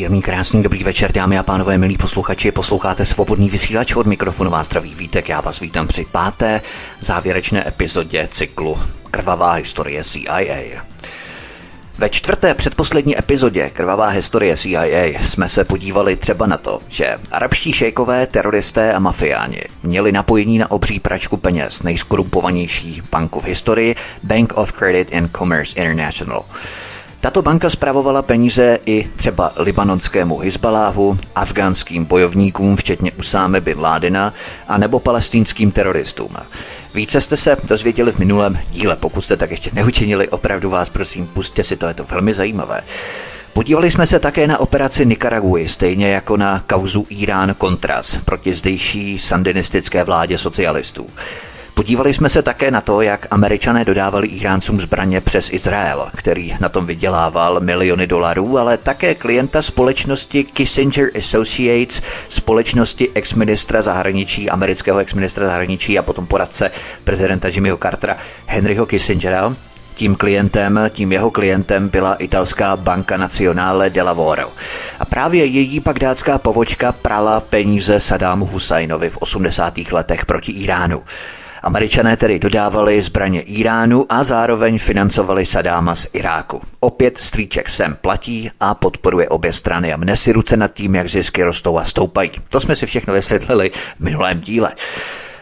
Příjemný, krásný, dobrý večer, dámy a pánové, milí posluchači. Posloucháte svobodný vysílač od mikrofonu vás zdraví Vítek. Já vás vítám při páté závěrečné epizodě cyklu Krvavá historie CIA. Ve čtvrté předposlední epizodě Krvavá historie CIA jsme se podívali třeba na to, že arabští šejkové, teroristé a mafiáni měli napojení na obří pračku peněz nejskorumpovanější banku v historii Bank of Credit and Commerce International. Tato banka spravovala peníze i třeba libanonskému Hizbaláhu, afgánským bojovníkům, včetně Usáme bin Ládina, a nebo palestinským teroristům. Více jste se dozvěděli v minulém díle, pokud jste tak ještě neučinili, opravdu vás prosím, pusťte si to, je to velmi zajímavé. Podívali jsme se také na operaci Nikaraguji, stejně jako na kauzu Irán-Contras proti zdejší sandinistické vládě socialistů. Podívali jsme se také na to, jak američané dodávali Iráncům zbraně přes Izrael, který na tom vydělával miliony dolarů, ale také klienta společnosti Kissinger Associates, společnosti exministra zahraničí, amerického exministra zahraničí a potom poradce prezidenta Jimmyho Cartera Henryho Kissingera, tím klientem, tím jeho klientem byla italská banka Nazionale de Lavoro. A právě její bagdátská povočka prala peníze Sadámu Husajnovi v 80. letech proti Iránu. Američané tedy dodávali zbraně Iránu a zároveň financovali Sadáma z Iráku. Opět strýček sem platí a podporuje obě strany a mne si ruce nad tím, jak zisky rostou a stoupají. To jsme si všechno vysvětlili v minulém díle.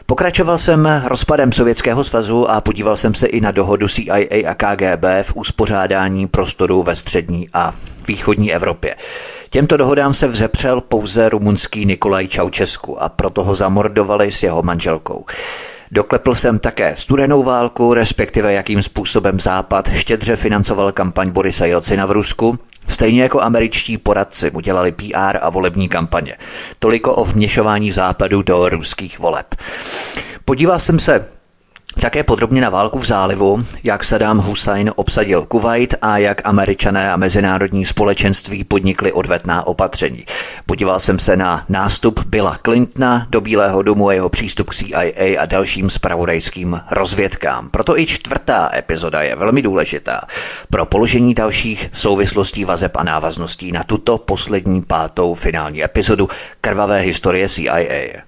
Pokračoval jsem rozpadem Sovětského svazu a podíval jsem se i na dohodu CIA a KGB v uspořádání prostoru ve střední a východní Evropě. Těmto dohodám se vzepřel pouze rumunský Nikolaj Čaučesku a proto ho zamordovali s jeho manželkou. Doklepl jsem také studenou válku, respektive jakým způsobem Západ štědře financoval kampaň Borisa Jelcina v Rusku, Stejně jako američtí poradci mu dělali PR a volební kampaně. Toliko o vměšování západu do ruských voleb. Podíval jsem se také podrobně na válku v zálivu, jak Saddam Hussein obsadil Kuwait a jak američané a mezinárodní společenství podnikly odvetná opatření. Podíval jsem se na nástup Billa Clintona do Bílého domu a jeho přístup k CIA a dalším spravodajským rozvědkám. Proto i čtvrtá epizoda je velmi důležitá pro položení dalších souvislostí vazeb a návazností na tuto poslední pátou finální epizodu krvavé historie CIA.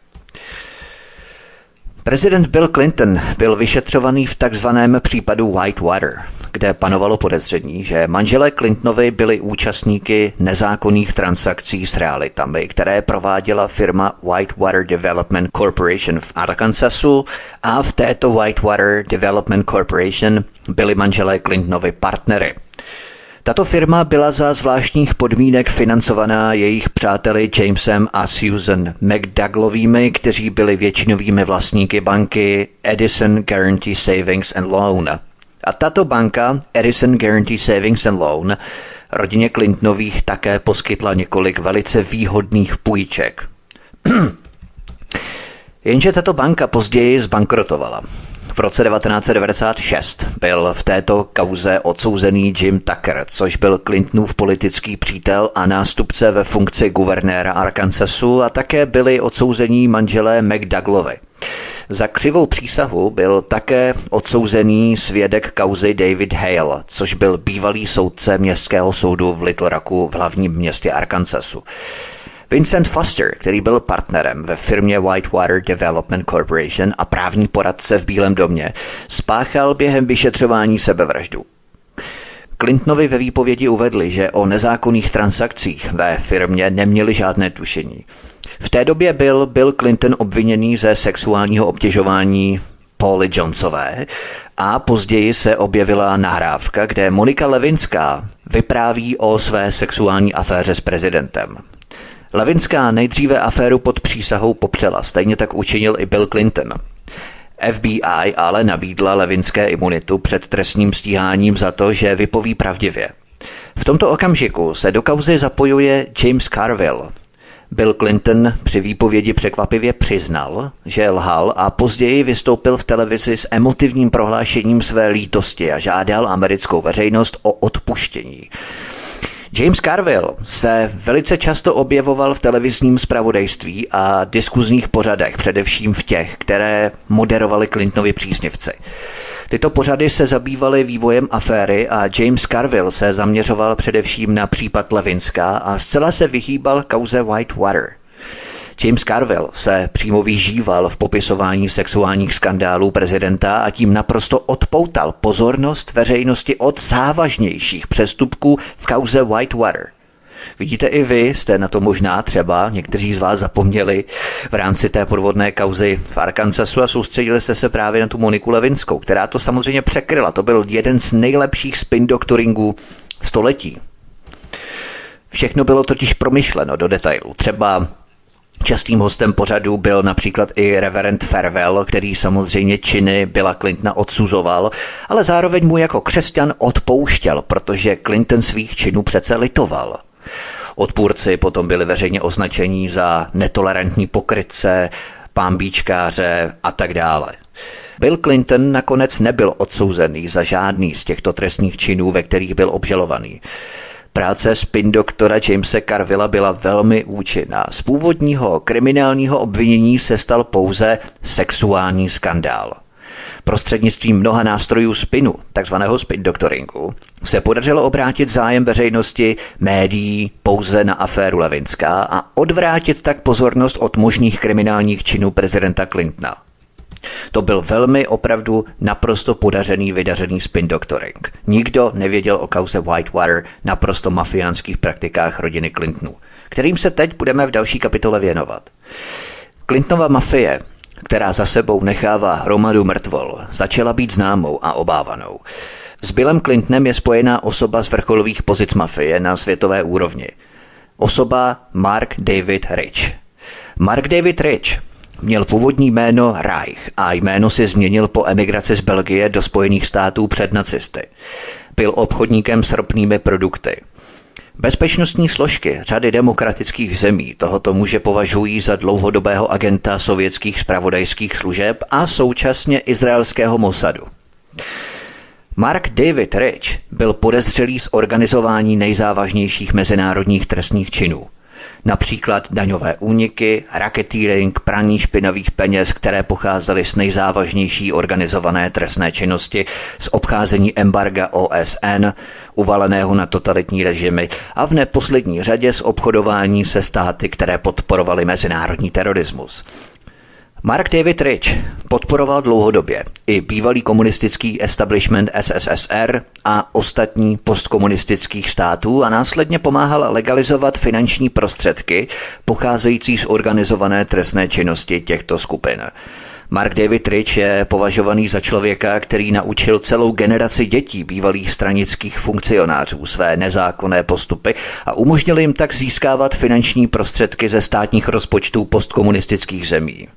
Prezident Bill Clinton byl vyšetřovaný v takzvaném případu Whitewater, kde panovalo podezření, že manželé Clintonovi byli účastníky nezákonných transakcí s realitami, které prováděla firma Whitewater Development Corporation v Arkansasu. A v této Whitewater Development Corporation byli manželé Clintonovi partnery – tato firma byla za zvláštních podmínek financovaná jejich přáteli Jamesem a Susan McDouglovými, kteří byli většinovými vlastníky banky Edison Guarantee Savings and Loan. A tato banka, Edison Guarantee Savings and Loan, rodině Clintonových také poskytla několik velice výhodných půjček. Jenže tato banka později zbankrotovala. V roce 1996 byl v této kauze odsouzený Jim Tucker, což byl Clintonův politický přítel a nástupce ve funkci guvernéra Arkansasu a také byli odsouzení manželé McDougalovi. Za křivou přísahu byl také odsouzený svědek kauzy David Hale, což byl bývalý soudce městského soudu v Little Rocku v hlavním městě Arkansasu. Vincent Foster, který byl partnerem ve firmě Whitewater Development Corporation a právní poradce v Bílém domě, spáchal během vyšetřování sebevraždu. Clintonovi ve výpovědi uvedli, že o nezákonných transakcích ve firmě neměli žádné tušení. V té době byl Bill Clinton obviněný ze sexuálního obtěžování Pauly Jonesové a později se objevila nahrávka, kde Monika Levinská vypráví o své sexuální aféře s prezidentem. Levinská nejdříve aféru pod přísahou popřela, stejně tak učinil i Bill Clinton. FBI ale nabídla Levinské imunitu před trestním stíháním za to, že vypoví pravdivě. V tomto okamžiku se do kauzy zapojuje James Carville, Bill Clinton při výpovědi překvapivě přiznal, že lhal a později vystoupil v televizi s emotivním prohlášením své lítosti a žádal americkou veřejnost o odpuštění. James Carville se velice často objevoval v televizním zpravodajství a diskuzních pořadech, především v těch, které moderovali Clintonovi příznivci. Tyto pořady se zabývaly vývojem aféry a James Carville se zaměřoval především na případ Levinska a zcela se vyhýbal kauze Whitewater. James Carville se přímo vyžíval v popisování sexuálních skandálů prezidenta a tím naprosto odpoutal pozornost veřejnosti od závažnějších přestupků v kauze Whitewater – Vidíte i vy, jste na to možná třeba, někteří z vás zapomněli v rámci té podvodné kauzy v Arkansasu a soustředili jste se právě na tu Moniku Levinskou, která to samozřejmě překryla. To byl jeden z nejlepších spin doktoringů století. Všechno bylo totiž promyšleno do detailu. Třeba Častým hostem pořadu byl například i reverend Farwell, který samozřejmě činy Billa Clintona odsuzoval, ale zároveň mu jako křesťan odpouštěl, protože Clinton svých činů přece litoval. Odpůrci potom byli veřejně označení za netolerantní pokrytce, pámbíčkáře a tak dále. Bill Clinton nakonec nebyl odsouzený za žádný z těchto trestních činů, ve kterých byl obžalovaný. Práce spin doktora Jamesa Carvilla byla velmi účinná. Z původního kriminálního obvinění se stal pouze sexuální skandál. Prostřednictvím mnoha nástrojů spinu, takzvaného spin doktoringu, se podařilo obrátit zájem veřejnosti, médií pouze na aféru Levinská a odvrátit tak pozornost od možných kriminálních činů prezidenta Clintona. To byl velmi opravdu naprosto podařený, vydařený spin doctoring. Nikdo nevěděl o kauze Whitewater, naprosto mafiánských praktikách rodiny Clintonů, kterým se teď budeme v další kapitole věnovat. Clintonova mafie která za sebou nechává hromadu mrtvol, začala být známou a obávanou. S Billem Clintonem je spojená osoba z vrcholových pozic mafie na světové úrovni. Osoba Mark David Rich. Mark David Rich měl původní jméno Reich a jméno si změnil po emigraci z Belgie do Spojených států před nacisty. Byl obchodníkem s ropnými produkty. Bezpečnostní složky řady demokratických zemí tohoto muže považují za dlouhodobého agenta sovětských spravodajských služeb a současně izraelského Mossadu. Mark David Rich byl podezřelý z organizování nejzávažnějších mezinárodních trestních činů – například daňové úniky, raketýring, praní špinavých peněz, které pocházely z nejzávažnější organizované trestné činnosti, z obcházení embarga OSN, uvaleného na totalitní režimy a v neposlední řadě z obchodování se státy, které podporovaly mezinárodní terorismus. Mark David Rich podporoval dlouhodobě i bývalý komunistický establishment SSSR a ostatní postkomunistických států a následně pomáhal legalizovat finanční prostředky pocházející z organizované trestné činnosti těchto skupin. Mark David Rich je považovaný za člověka, který naučil celou generaci dětí bývalých stranických funkcionářů své nezákonné postupy a umožnil jim tak získávat finanční prostředky ze státních rozpočtů postkomunistických zemí.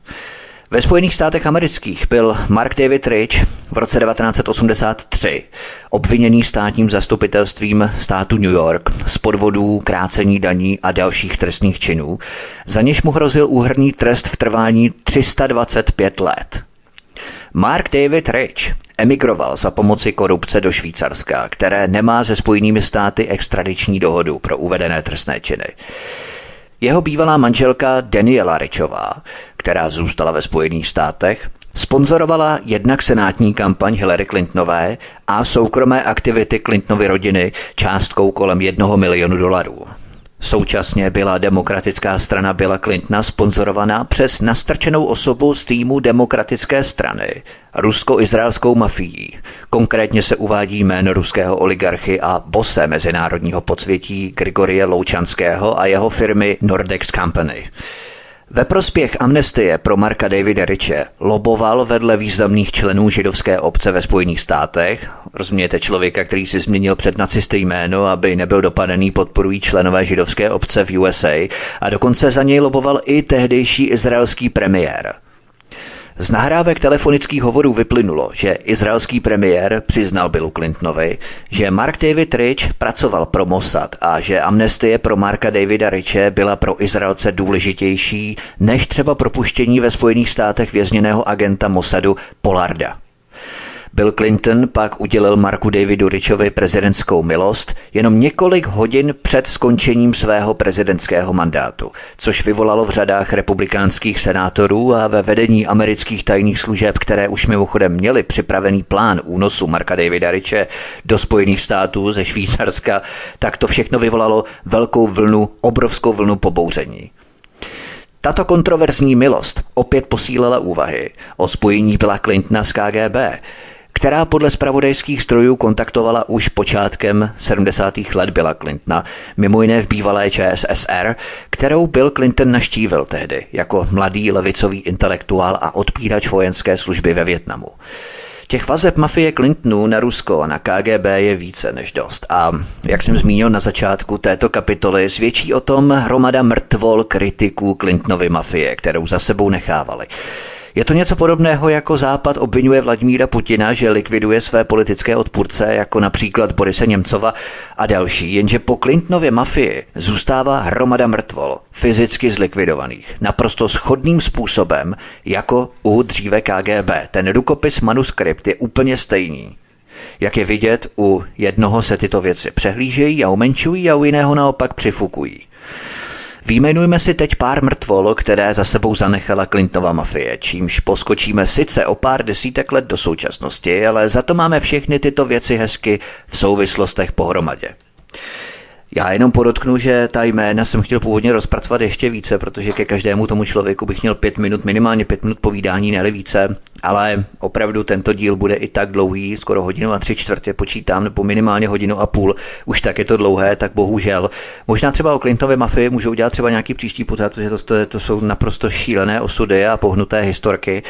Ve Spojených státech amerických byl Mark David Rich v roce 1983 obviněný státním zastupitelstvím státu New York z podvodů, krácení daní a dalších trestných činů, za něž mu hrozil úhrný trest v trvání 325 let. Mark David Rich emigroval za pomoci korupce do Švýcarska, které nemá se Spojenými státy extradiční dohodu pro uvedené trestné činy. Jeho bývalá manželka Daniela Richová, která zůstala ve Spojených státech, sponzorovala jednak senátní kampaň Hillary Clintonové a soukromé aktivity Clintonovy rodiny částkou kolem jednoho milionu dolarů. Současně byla demokratická strana Billa Clintona sponzorovaná přes nastrčenou osobu z týmu demokratické strany, rusko-izraelskou mafií. Konkrétně se uvádí jméno ruského oligarchy a bose mezinárodního podsvětí Grigorie Loučanského a jeho firmy Nordex Company. Ve prospěch amnestie pro Marka Davida Riche loboval vedle významných členů židovské obce ve Spojených státech. Rozumějete člověka, který si změnil před nacisty jméno, aby nebyl dopadený podporují členové židovské obce v USA a dokonce za něj loboval i tehdejší izraelský premiér. Z nahrávek telefonických hovorů vyplynulo, že izraelský premiér přiznal Billu Clintonovi, že Mark David Rich pracoval pro Mossad a že amnestie pro Marka Davida Riche byla pro Izraelce důležitější než třeba propuštění ve Spojených státech vězněného agenta Mossadu Polarda. Bill Clinton pak udělil Marku Davidu Richovi prezidentskou milost jenom několik hodin před skončením svého prezidentského mandátu, což vyvolalo v řadách republikánských senátorů a ve vedení amerických tajných služeb, které už mimochodem měli připravený plán únosu Marka Davida Riche do Spojených států ze Švýcarska, tak to všechno vyvolalo velkou vlnu, obrovskou vlnu pobouření. Tato kontroverzní milost opět posílila úvahy o spojení Billa Clintona s KGB, která podle spravodajských strojů kontaktovala už počátkem 70. let Billa Clintona, mimo jiné v bývalé ČSSR, kterou Bill Clinton naštívil tehdy jako mladý levicový intelektuál a odpírač vojenské služby ve Větnamu. Těch vazeb mafie Clintonů na Rusko a na KGB je více než dost. A jak jsem zmínil na začátku této kapitoly, svědčí o tom hromada mrtvol kritiků Clintonovy mafie, kterou za sebou nechávali. Je to něco podobného, jako Západ obvinuje Vladimíra Putina, že likviduje své politické odpůrce, jako například Borise Němcova a další, jenže po Clintonově mafii zůstává hromada mrtvol, fyzicky zlikvidovaných, naprosto schodným způsobem, jako u dříve KGB. Ten rukopis manuskript je úplně stejný. Jak je vidět, u jednoho se tyto věci přehlížejí a umenčují a u jiného naopak přifukují. Výjmenujme si teď pár mrtvol, které za sebou zanechala Clintonova mafie, čímž poskočíme sice o pár desítek let do současnosti, ale za to máme všechny tyto věci hezky v souvislostech pohromadě. Já jenom podotknu, že ta jména jsem chtěl původně rozpracovat ještě více, protože ke každému tomu člověku bych měl pět minut, minimálně pět minut povídání, ne více, ale opravdu tento díl bude i tak dlouhý, skoro hodinu a tři čtvrtě počítám, nebo minimálně hodinu a půl. Už tak je to dlouhé, tak bohužel. Možná třeba o Clintonově mafii můžou udělat třeba nějaký příští pořad, protože to, to, to jsou naprosto šílené osudy a pohnuté historky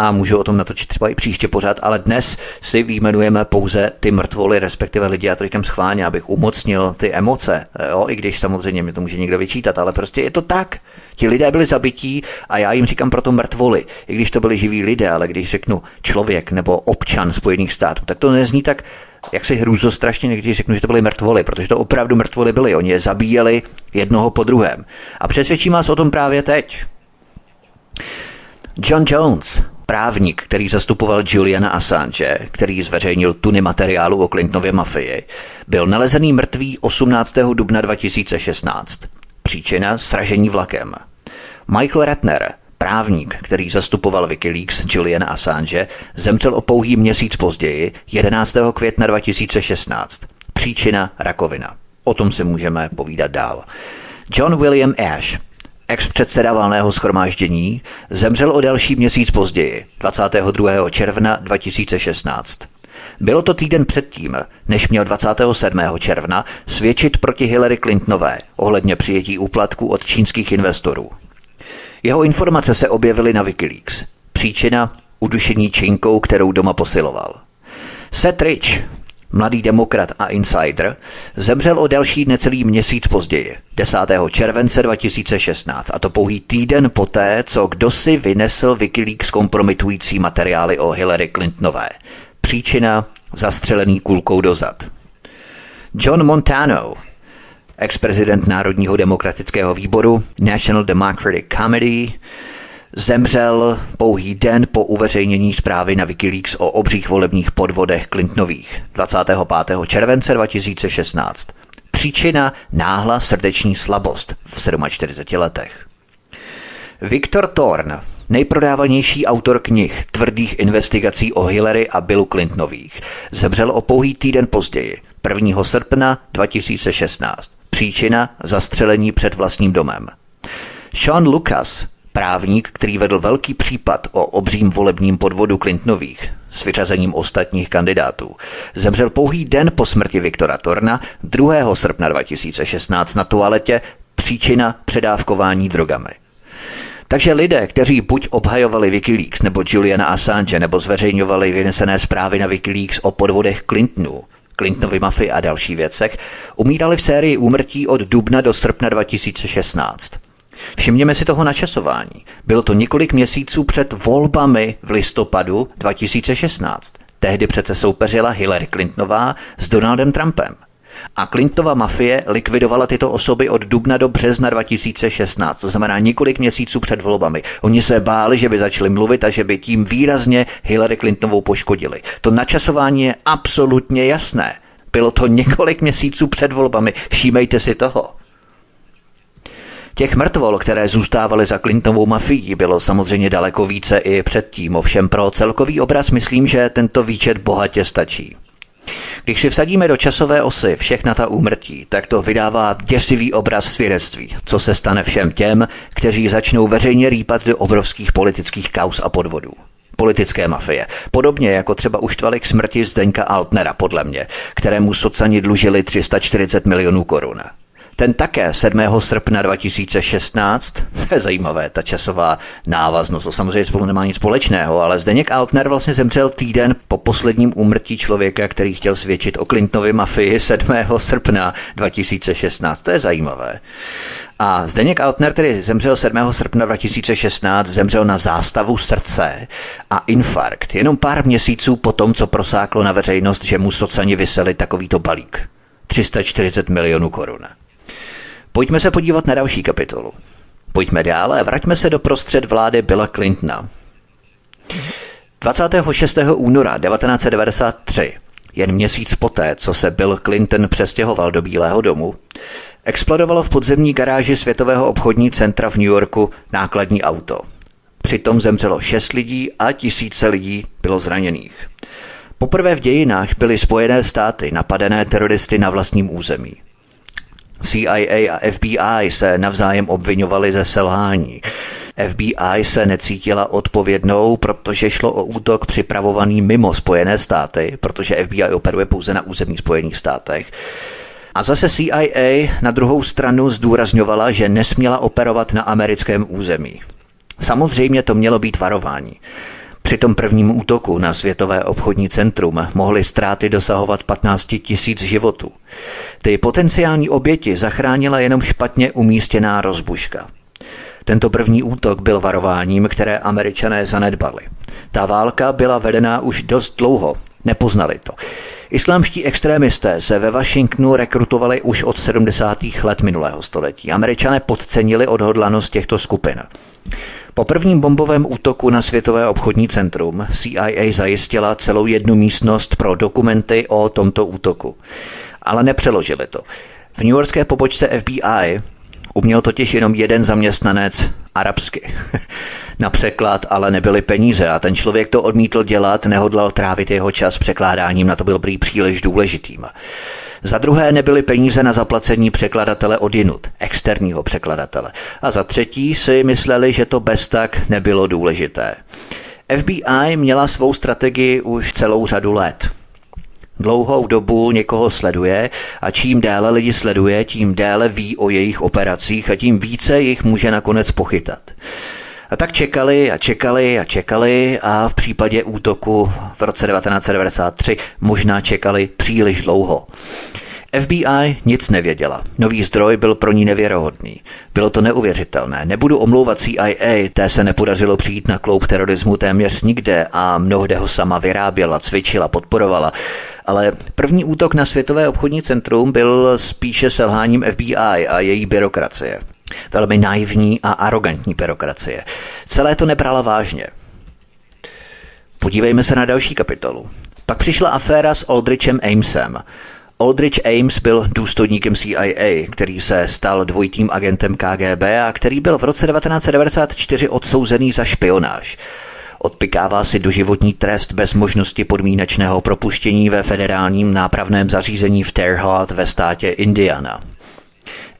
a můžu o tom natočit třeba i příště pořád, ale dnes si výjmenujeme pouze ty mrtvoly, respektive lidi, já to říkám schválně, abych umocnil ty emoce, jo? i když samozřejmě mi to může někdo vyčítat, ale prostě je to tak. Ti lidé byli zabití a já jim říkám proto mrtvoly, i když to byli živí lidé, ale když řeknu člověk nebo občan Spojených států, tak to nezní tak jak si hrůzo strašně, když řeknu, že to byly mrtvoly, protože to opravdu mrtvoly byly. Oni je zabíjeli jednoho po druhém. A přesvědčím vás o tom právě teď. John Jones, právník, který zastupoval Juliana Assange, který zveřejnil tuny materiálu o Clintonově mafii, byl nalezený mrtvý 18. dubna 2016. Příčina sražení vlakem. Michael Ratner, právník, který zastupoval Wikileaks Julian Assange, zemřel o pouhý měsíc později, 11. května 2016. Příčina rakovina. O tom si můžeme povídat dál. John William Ash, ex-předseda valného schromáždění, zemřel o další měsíc později, 22. června 2016. Bylo to týden předtím, než měl 27. června svědčit proti Hillary Clintonové ohledně přijetí úplatku od čínských investorů. Jeho informace se objevily na Wikileaks. Příčina udušení činkou, kterou doma posiloval. Seth Rich, mladý demokrat a insider, zemřel o další necelý měsíc později, 10. července 2016, a to pouhý týden poté, co kdosi vynesl Wikileaks kompromitující materiály o Hillary Clintonové. Příčina zastřelený kulkou dozad. John Montano, ex-prezident Národního demokratického výboru National Democratic Committee, zemřel pouhý den po uveřejnění zprávy na Wikileaks o obřích volebních podvodech Clintonových 25. července 2016. Příčina náhla srdeční slabost v 47 letech. Viktor Thorn, nejprodávanější autor knih tvrdých investigací o Hillary a Billu Clintonových, zemřel o pouhý týden později, 1. srpna 2016. Příčina zastřelení před vlastním domem. Sean Lucas, právník, který vedl velký případ o obřím volebním podvodu Clintonových s vyřazením ostatních kandidátů, zemřel pouhý den po smrti Viktora Torna 2. srpna 2016 na toaletě příčina předávkování drogami. Takže lidé, kteří buď obhajovali Wikileaks nebo Juliana Assange nebo zveřejňovali vynesené zprávy na Wikileaks o podvodech Clintonů, Clintonovi mafii a další věcech, umírali v sérii úmrtí od dubna do srpna 2016. Všimněme si toho načasování. Bylo to několik měsíců před volbami v listopadu 2016. Tehdy přece soupeřila Hillary Clintonová s Donaldem Trumpem. A Clintonova mafie likvidovala tyto osoby od dubna do března 2016, to znamená několik měsíců před volbami. Oni se báli, že by začali mluvit a že by tím výrazně Hillary Clintonovou poškodili. To načasování je absolutně jasné. Bylo to několik měsíců před volbami, všímejte si toho. Těch mrtvol, které zůstávaly za Clintonovou mafií, bylo samozřejmě daleko více i předtím, ovšem pro celkový obraz myslím, že tento výčet bohatě stačí. Když si vsadíme do časové osy všechna ta úmrtí, tak to vydává děsivý obraz svědectví, co se stane všem těm, kteří začnou veřejně rýpat do obrovských politických kaus a podvodů politické mafie. Podobně jako třeba uštvali k smrti Zdeňka Altnera, podle mě, kterému socani dlužili 340 milionů korun. Ten také 7. srpna 2016, to je zajímavé, ta časová návaznost, to samozřejmě spolu nemá nic společného, ale Zdeněk Altner vlastně zemřel týden po posledním úmrtí člověka, který chtěl svědčit o Clintonově mafii 7. srpna 2016. To je zajímavé. A Zdeněk Altner tedy zemřel 7. srpna 2016, zemřel na zástavu srdce a infarkt, jenom pár měsíců po tom, co prosáklo na veřejnost, že mu socani vyseli takovýto balík. 340 milionů korun. Pojďme se podívat na další kapitolu. Pojďme dále, vraťme se do prostřed vlády Billa Clintona. 26. února 1993, jen měsíc poté, co se Bill Clinton přestěhoval do Bílého domu, explodovalo v podzemní garáži Světového obchodní centra v New Yorku nákladní auto. Přitom zemřelo šest lidí a tisíce lidí bylo zraněných. Poprvé v dějinách byly Spojené státy napadené teroristy na vlastním území. CIA a FBI se navzájem obvinovali ze selhání. FBI se necítila odpovědnou, protože šlo o útok připravovaný mimo Spojené státy, protože FBI operuje pouze na území Spojených státech. A zase CIA na druhou stranu zdůrazňovala, že nesměla operovat na americkém území. Samozřejmě to mělo být varování. Při tom prvním útoku na Světové obchodní centrum mohly ztráty dosahovat 15 tisíc životů. Ty potenciální oběti zachránila jenom špatně umístěná rozbuška. Tento první útok byl varováním, které američané zanedbali. Ta válka byla vedená už dost dlouho, nepoznali to. Islámští extrémisté se ve Washingtonu rekrutovali už od 70. let minulého století. Američané podcenili odhodlanost těchto skupin. Po prvním bombovém útoku na Světové obchodní centrum CIA zajistila celou jednu místnost pro dokumenty o tomto útoku. Ale nepřeložili to. V New Yorkské pobočce FBI uměl totiž jenom jeden zaměstnanec arabsky. na překlad ale nebyly peníze a ten člověk to odmítl dělat, nehodlal trávit jeho čas překládáním, na to byl prý příliš důležitým. Za druhé nebyly peníze na zaplacení překladatele odinut, externího překladatele. A za třetí si mysleli, že to bez tak nebylo důležité. FBI měla svou strategii už celou řadu let. Dlouhou dobu někoho sleduje a čím déle lidi sleduje, tím déle ví o jejich operacích a tím více jich může nakonec pochytat. A tak čekali a čekali a čekali a v případě útoku v roce 1993 možná čekali příliš dlouho. FBI nic nevěděla. Nový zdroj byl pro ní nevěrohodný. Bylo to neuvěřitelné. Nebudu omlouvat CIA, té se nepodařilo přijít na kloub terorismu téměř nikde a mnohde ho sama vyráběla, cvičila, podporovala. Ale první útok na Světové obchodní centrum byl spíše selháním FBI a její byrokracie. Velmi naivní a arrogantní byrokracie. Celé to nebrala vážně. Podívejme se na další kapitolu. Pak přišla aféra s Aldrichem Amesem. Aldrich Ames byl důstojníkem CIA, který se stal dvojitým agentem KGB a který byl v roce 1994 odsouzený za špionáž. Odpikává si doživotní trest bez možnosti podmínečného propuštění ve federálním nápravném zařízení v Terre Haute ve státě Indiana.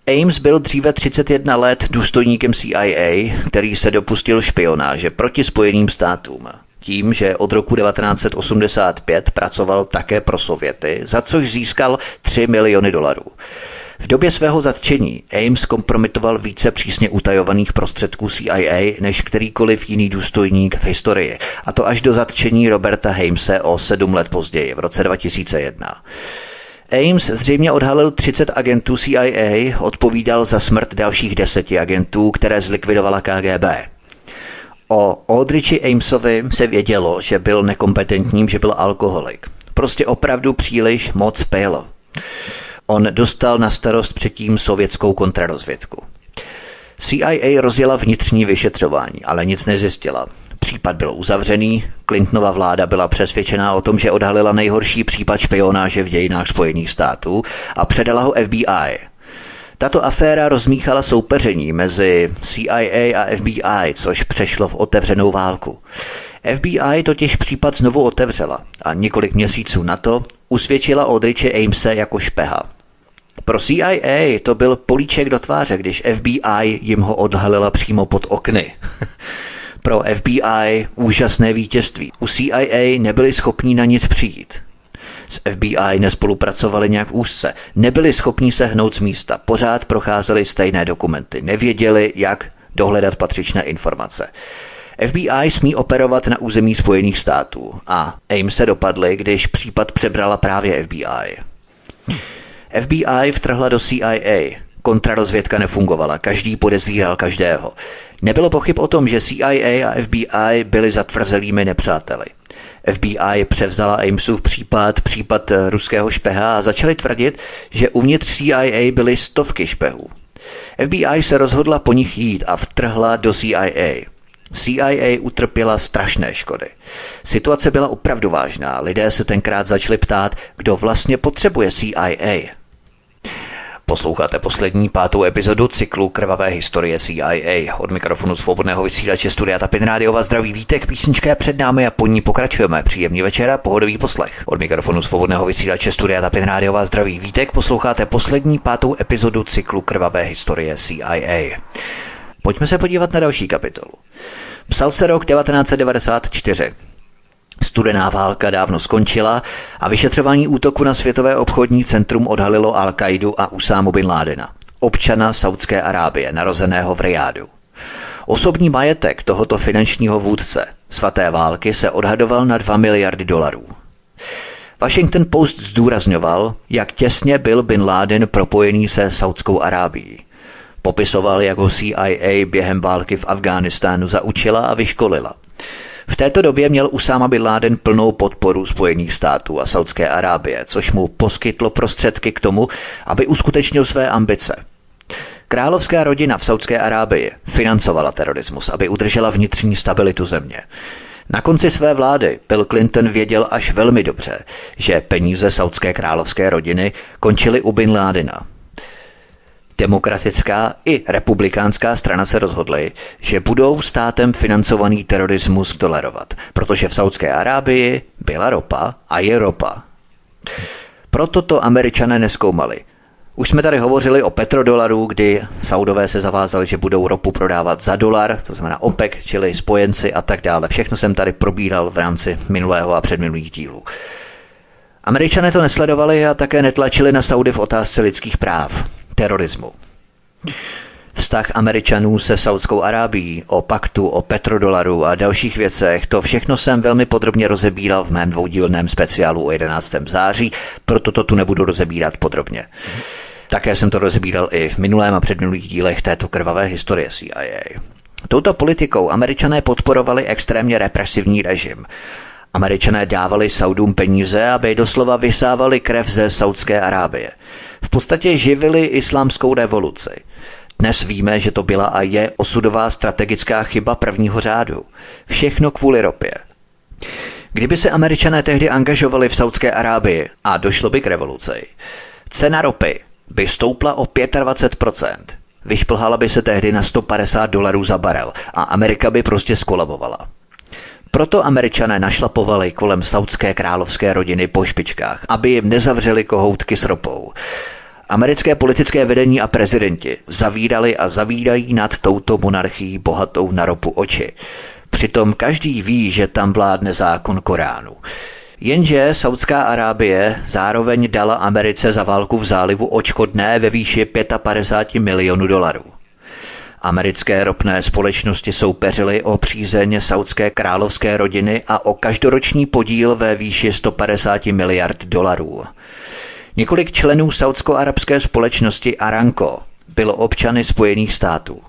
Ames byl dříve 31 let důstojníkem CIA, který se dopustil špionáže proti Spojeným státům. Tím, že od roku 1985 pracoval také pro Sověty, za což získal 3 miliony dolarů. V době svého zatčení Ames kompromitoval více přísně utajovaných prostředků CIA než kterýkoliv jiný důstojník v historii, a to až do zatčení Roberta Hamese o sedm let později, v roce 2001. Ames zřejmě odhalil 30 agentů CIA, odpovídal za smrt dalších deseti agentů, které zlikvidovala KGB. O Aldrichi Amesovi se vědělo, že byl nekompetentním, že byl alkoholik. Prostě opravdu příliš moc pil. On dostal na starost předtím sovětskou kontrarozvědku. CIA rozjela vnitřní vyšetřování, ale nic nezjistila. Případ byl uzavřený, Clintonova vláda byla přesvědčená o tom, že odhalila nejhorší případ špionáže v dějinách Spojených států a předala ho FBI. Tato aféra rozmíchala soupeření mezi CIA a FBI, což přešlo v otevřenou válku. FBI totiž případ znovu otevřela a několik měsíců na to usvědčila Aldriche Amese jako špeha. Pro CIA to byl políček do tváře, když FBI jim ho odhalila přímo pod okny. Pro FBI úžasné vítězství. U CIA nebyli schopni na nic přijít. S FBI nespolupracovali nějak úzce, nebyli schopni se hnout z místa, pořád procházeli stejné dokumenty, nevěděli, jak dohledat patřičné informace. FBI smí operovat na území Spojených států a AIM se dopadly, když případ přebrala právě FBI. FBI vtrhla do CIA. Kontrarozvědka nefungovala, každý podezíral každého. Nebylo pochyb o tom, že CIA a FBI byli zatvrzelými nepřáteli. FBI převzala Amesův případ, případ ruského špeha a začali tvrdit, že uvnitř CIA byly stovky špehů. FBI se rozhodla po nich jít a vtrhla do CIA. CIA utrpěla strašné škody. Situace byla opravdu vážná. Lidé se tenkrát začali ptát, kdo vlastně potřebuje CIA. Posloucháte poslední pátou epizodu cyklu Krvavé historie CIA. Od mikrofonu svobodného vysílače Studia Tapin Rádiova zdraví vítek, písnička je před námi a po ní pokračujeme. Příjemný večer a pohodový poslech. Od mikrofonu svobodného vysílače Studia Tapin Rádiova zdraví vítek posloucháte poslední pátou epizodu cyklu Krvavé historie CIA. Pojďme se podívat na další kapitolu. Psal se rok 1994. Studená válka dávno skončila a vyšetřování útoku na Světové obchodní centrum odhalilo Al-Qaidu a Usámu bin Ládena, občana Saudské Arábie, narozeného v Riádu. Osobní majetek tohoto finančního vůdce svaté války se odhadoval na 2 miliardy dolarů. Washington Post zdůrazňoval, jak těsně byl Bin Laden propojený se Saudskou Arábií. Popisoval, jak ho CIA během války v Afghánistánu zaučila a vyškolila – v této době měl Usáma Bin Laden plnou podporu Spojených států a Saudské Arábie, což mu poskytlo prostředky k tomu, aby uskutečnil své ambice. Královská rodina v Saudské Arábii financovala terorismus, aby udržela vnitřní stabilitu země. Na konci své vlády Bill Clinton věděl až velmi dobře, že peníze saudské královské rodiny končily u Bin Ládina, Demokratická i republikánská strana se rozhodly, že budou státem financovaný terorismus tolerovat, protože v Saudské Arábii byla ropa a je ropa. Proto to američané neskoumali. Už jsme tady hovořili o petrodolaru, kdy Saudové se zavázali, že budou ropu prodávat za dolar, to znamená OPEC, čili spojenci a tak dále. Všechno jsem tady probíral v rámci minulého a předminulých dílů. Američané to nesledovali a také netlačili na Saudy v otázce lidských práv terorismu. Vztah Američanů se Saudskou Arábií, o paktu, o petrodolaru a dalších věcech, to všechno jsem velmi podrobně rozebíral v mém dvoudílném speciálu o 11. září, proto to tu nebudu rozebírat podrobně. Také jsem to rozebíral i v minulém a předminulých dílech této krvavé historie CIA. Touto politikou američané podporovali extrémně represivní režim. Američané dávali Saudům peníze, aby doslova vysávali krev ze Saudské Arábie. V podstatě živili islámskou revoluci. Dnes víme, že to byla a je osudová strategická chyba prvního řádu. Všechno kvůli ropě. Kdyby se američané tehdy angažovali v Saudské Arábii a došlo by k revoluci, cena ropy by stoupla o 25%. Vyšplhala by se tehdy na 150 dolarů za barel a Amerika by prostě skolabovala. Proto američané našlapovali kolem saudské královské rodiny po špičkách, aby jim nezavřeli kohoutky s ropou. Americké politické vedení a prezidenti zavírali a zavídají nad touto monarchií bohatou na ropu oči. Přitom každý ví, že tam vládne zákon Koránu. Jenže Saudská Arábie zároveň dala Americe za válku v zálivu očkodné ve výši 55 milionů dolarů. Americké ropné společnosti soupeřily o přízeň saudské královské rodiny a o každoroční podíl ve výši 150 miliard dolarů. Několik členů saudsko-arabské společnosti Aranko bylo občany Spojených států.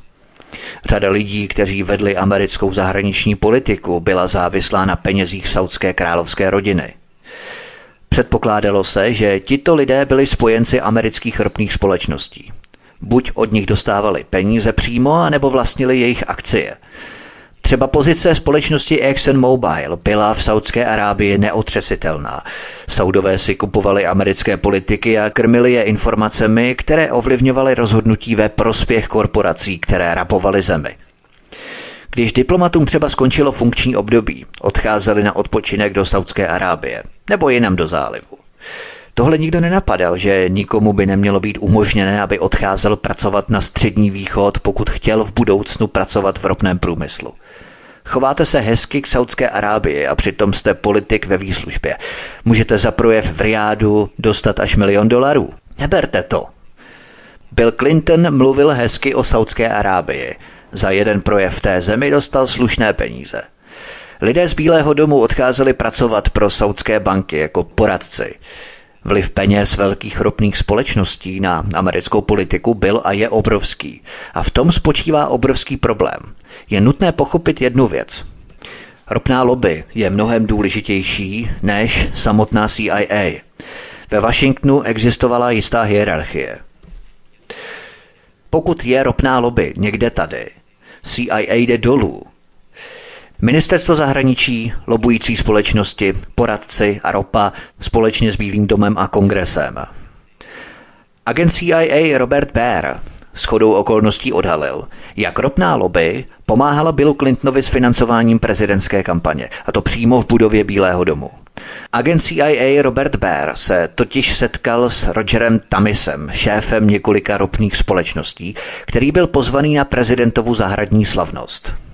Řada lidí, kteří vedli americkou zahraniční politiku, byla závislá na penězích saudské královské rodiny. Předpokládalo se, že tito lidé byli spojenci amerických ropných společností. Buď od nich dostávali peníze přímo, anebo vlastnili jejich akcie – Třeba pozice společnosti ExxonMobil byla v Saudské Arábii neotřesitelná. Saudové si kupovali americké politiky a krmili je informacemi, které ovlivňovaly rozhodnutí ve prospěch korporací, které rabovaly zemi. Když diplomatům třeba skončilo funkční období, odcházeli na odpočinek do Saudské Arábie nebo jinam do zálivu. Tohle nikdo nenapadal, že nikomu by nemělo být umožněné, aby odcházel pracovat na střední východ, pokud chtěl v budoucnu pracovat v ropném průmyslu. Chováte se hezky k Saudské Arábii a přitom jste politik ve výslužbě. Můžete za projev v Riádu dostat až milion dolarů. Neberte to. Bill Clinton mluvil hezky o Saudské Arábii. Za jeden projev v té zemi dostal slušné peníze. Lidé z Bílého domu odcházeli pracovat pro saudské banky jako poradci. Vliv peněz velkých ropných společností na americkou politiku byl a je obrovský. A v tom spočívá obrovský problém. Je nutné pochopit jednu věc. Ropná lobby je mnohem důležitější než samotná CIA. Ve Washingtonu existovala jistá hierarchie. Pokud je ropná lobby někde tady, CIA jde dolů Ministerstvo zahraničí, lobující společnosti, poradci a ropa společně s Bílým domem a kongresem. Agent CIA Robert Baer s chodou okolností odhalil, jak ropná lobby pomáhala Billu Clintonovi s financováním prezidentské kampaně, a to přímo v budově Bílého domu. Agent CIA Robert Baer se totiž setkal s Rogerem Tamisem, šéfem několika ropných společností, který byl pozvaný na prezidentovu zahradní slavnost.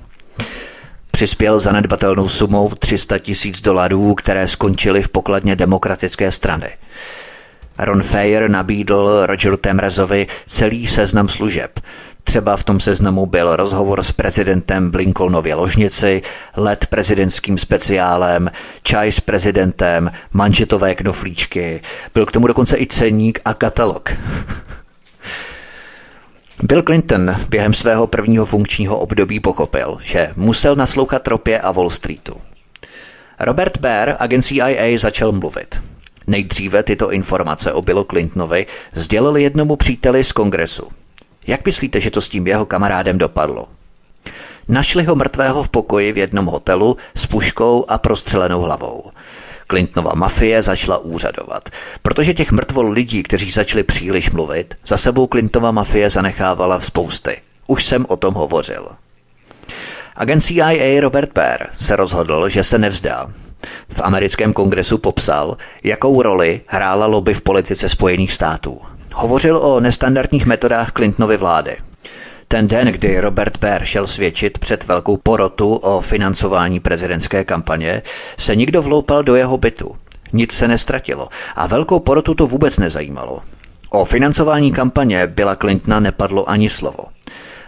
Přispěl zanedbatelnou sumou 300 tisíc dolarů, které skončily v pokladně demokratické strany. Ron Fayer nabídl Rogeru Temrezovi celý seznam služeb. Třeba v tom seznamu byl rozhovor s prezidentem v Lincolnově ložnici, let prezidentským speciálem, čaj s prezidentem, manžetové knoflíčky. Byl k tomu dokonce i ceník a katalog. Bill Clinton během svého prvního funkčního období pochopil, že musel naslouchat ropě a Wall Streetu. Robert Baer, agent CIA, začal mluvit. Nejdříve tyto informace o Billu Clintonovi sdělil jednomu příteli z kongresu. Jak myslíte, že to s tím jeho kamarádem dopadlo? Našli ho mrtvého v pokoji v jednom hotelu s puškou a prostřelenou hlavou. Clintonova mafie začala úřadovat. Protože těch mrtvol lidí, kteří začali příliš mluvit, za sebou Clintonova mafie zanechávala v spousty. Už jsem o tom hovořil. Agent CIA Robert Pear se rozhodl, že se nevzdá. V americkém kongresu popsal, jakou roli hrála lobby v politice Spojených států. Hovořil o nestandardních metodách Clintonovy vlády. Ten den, kdy Robert Baer šel svědčit před velkou porotu o financování prezidentské kampaně, se někdo vloupal do jeho bytu. Nic se nestratilo a velkou porotu to vůbec nezajímalo. O financování kampaně byla Clintona nepadlo ani slovo.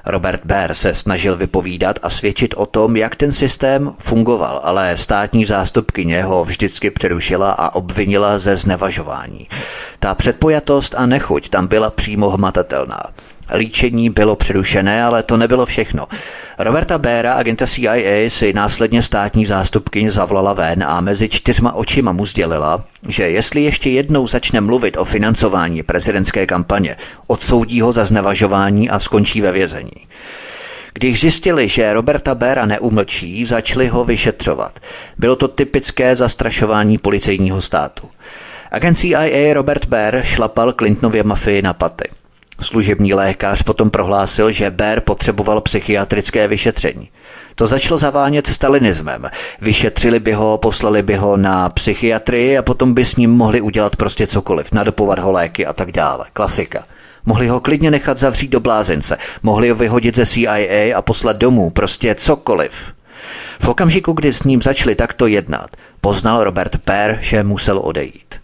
Robert Baer se snažil vypovídat a svědčit o tom, jak ten systém fungoval, ale státní zástupkyně ho vždycky přerušila a obvinila ze znevažování. Ta předpojatost a nechuť tam byla přímo hmatatelná. Líčení bylo přerušené, ale to nebylo všechno. Roberta Béra, agenta CIA, si následně státní zástupkyň zavolala ven a mezi čtyřma očima mu sdělila, že jestli ještě jednou začne mluvit o financování prezidentské kampaně, odsoudí ho za znevažování a skončí ve vězení. Když zjistili, že Roberta Béra neumlčí, začali ho vyšetřovat. Bylo to typické zastrašování policejního státu. Agent CIA Robert Baer šlapal Clintonově mafii na paty. Služební lékař potom prohlásil, že Bér potřeboval psychiatrické vyšetření. To začalo zavánět stalinismem. Vyšetřili by ho, poslali by ho na psychiatrii a potom by s ním mohli udělat prostě cokoliv, nadopovat ho léky a tak dále. Klasika. Mohli ho klidně nechat zavřít do blázence, mohli ho vyhodit ze CIA a poslat domů, prostě cokoliv. V okamžiku, kdy s ním začali takto jednat, poznal Robert Per, že musel odejít.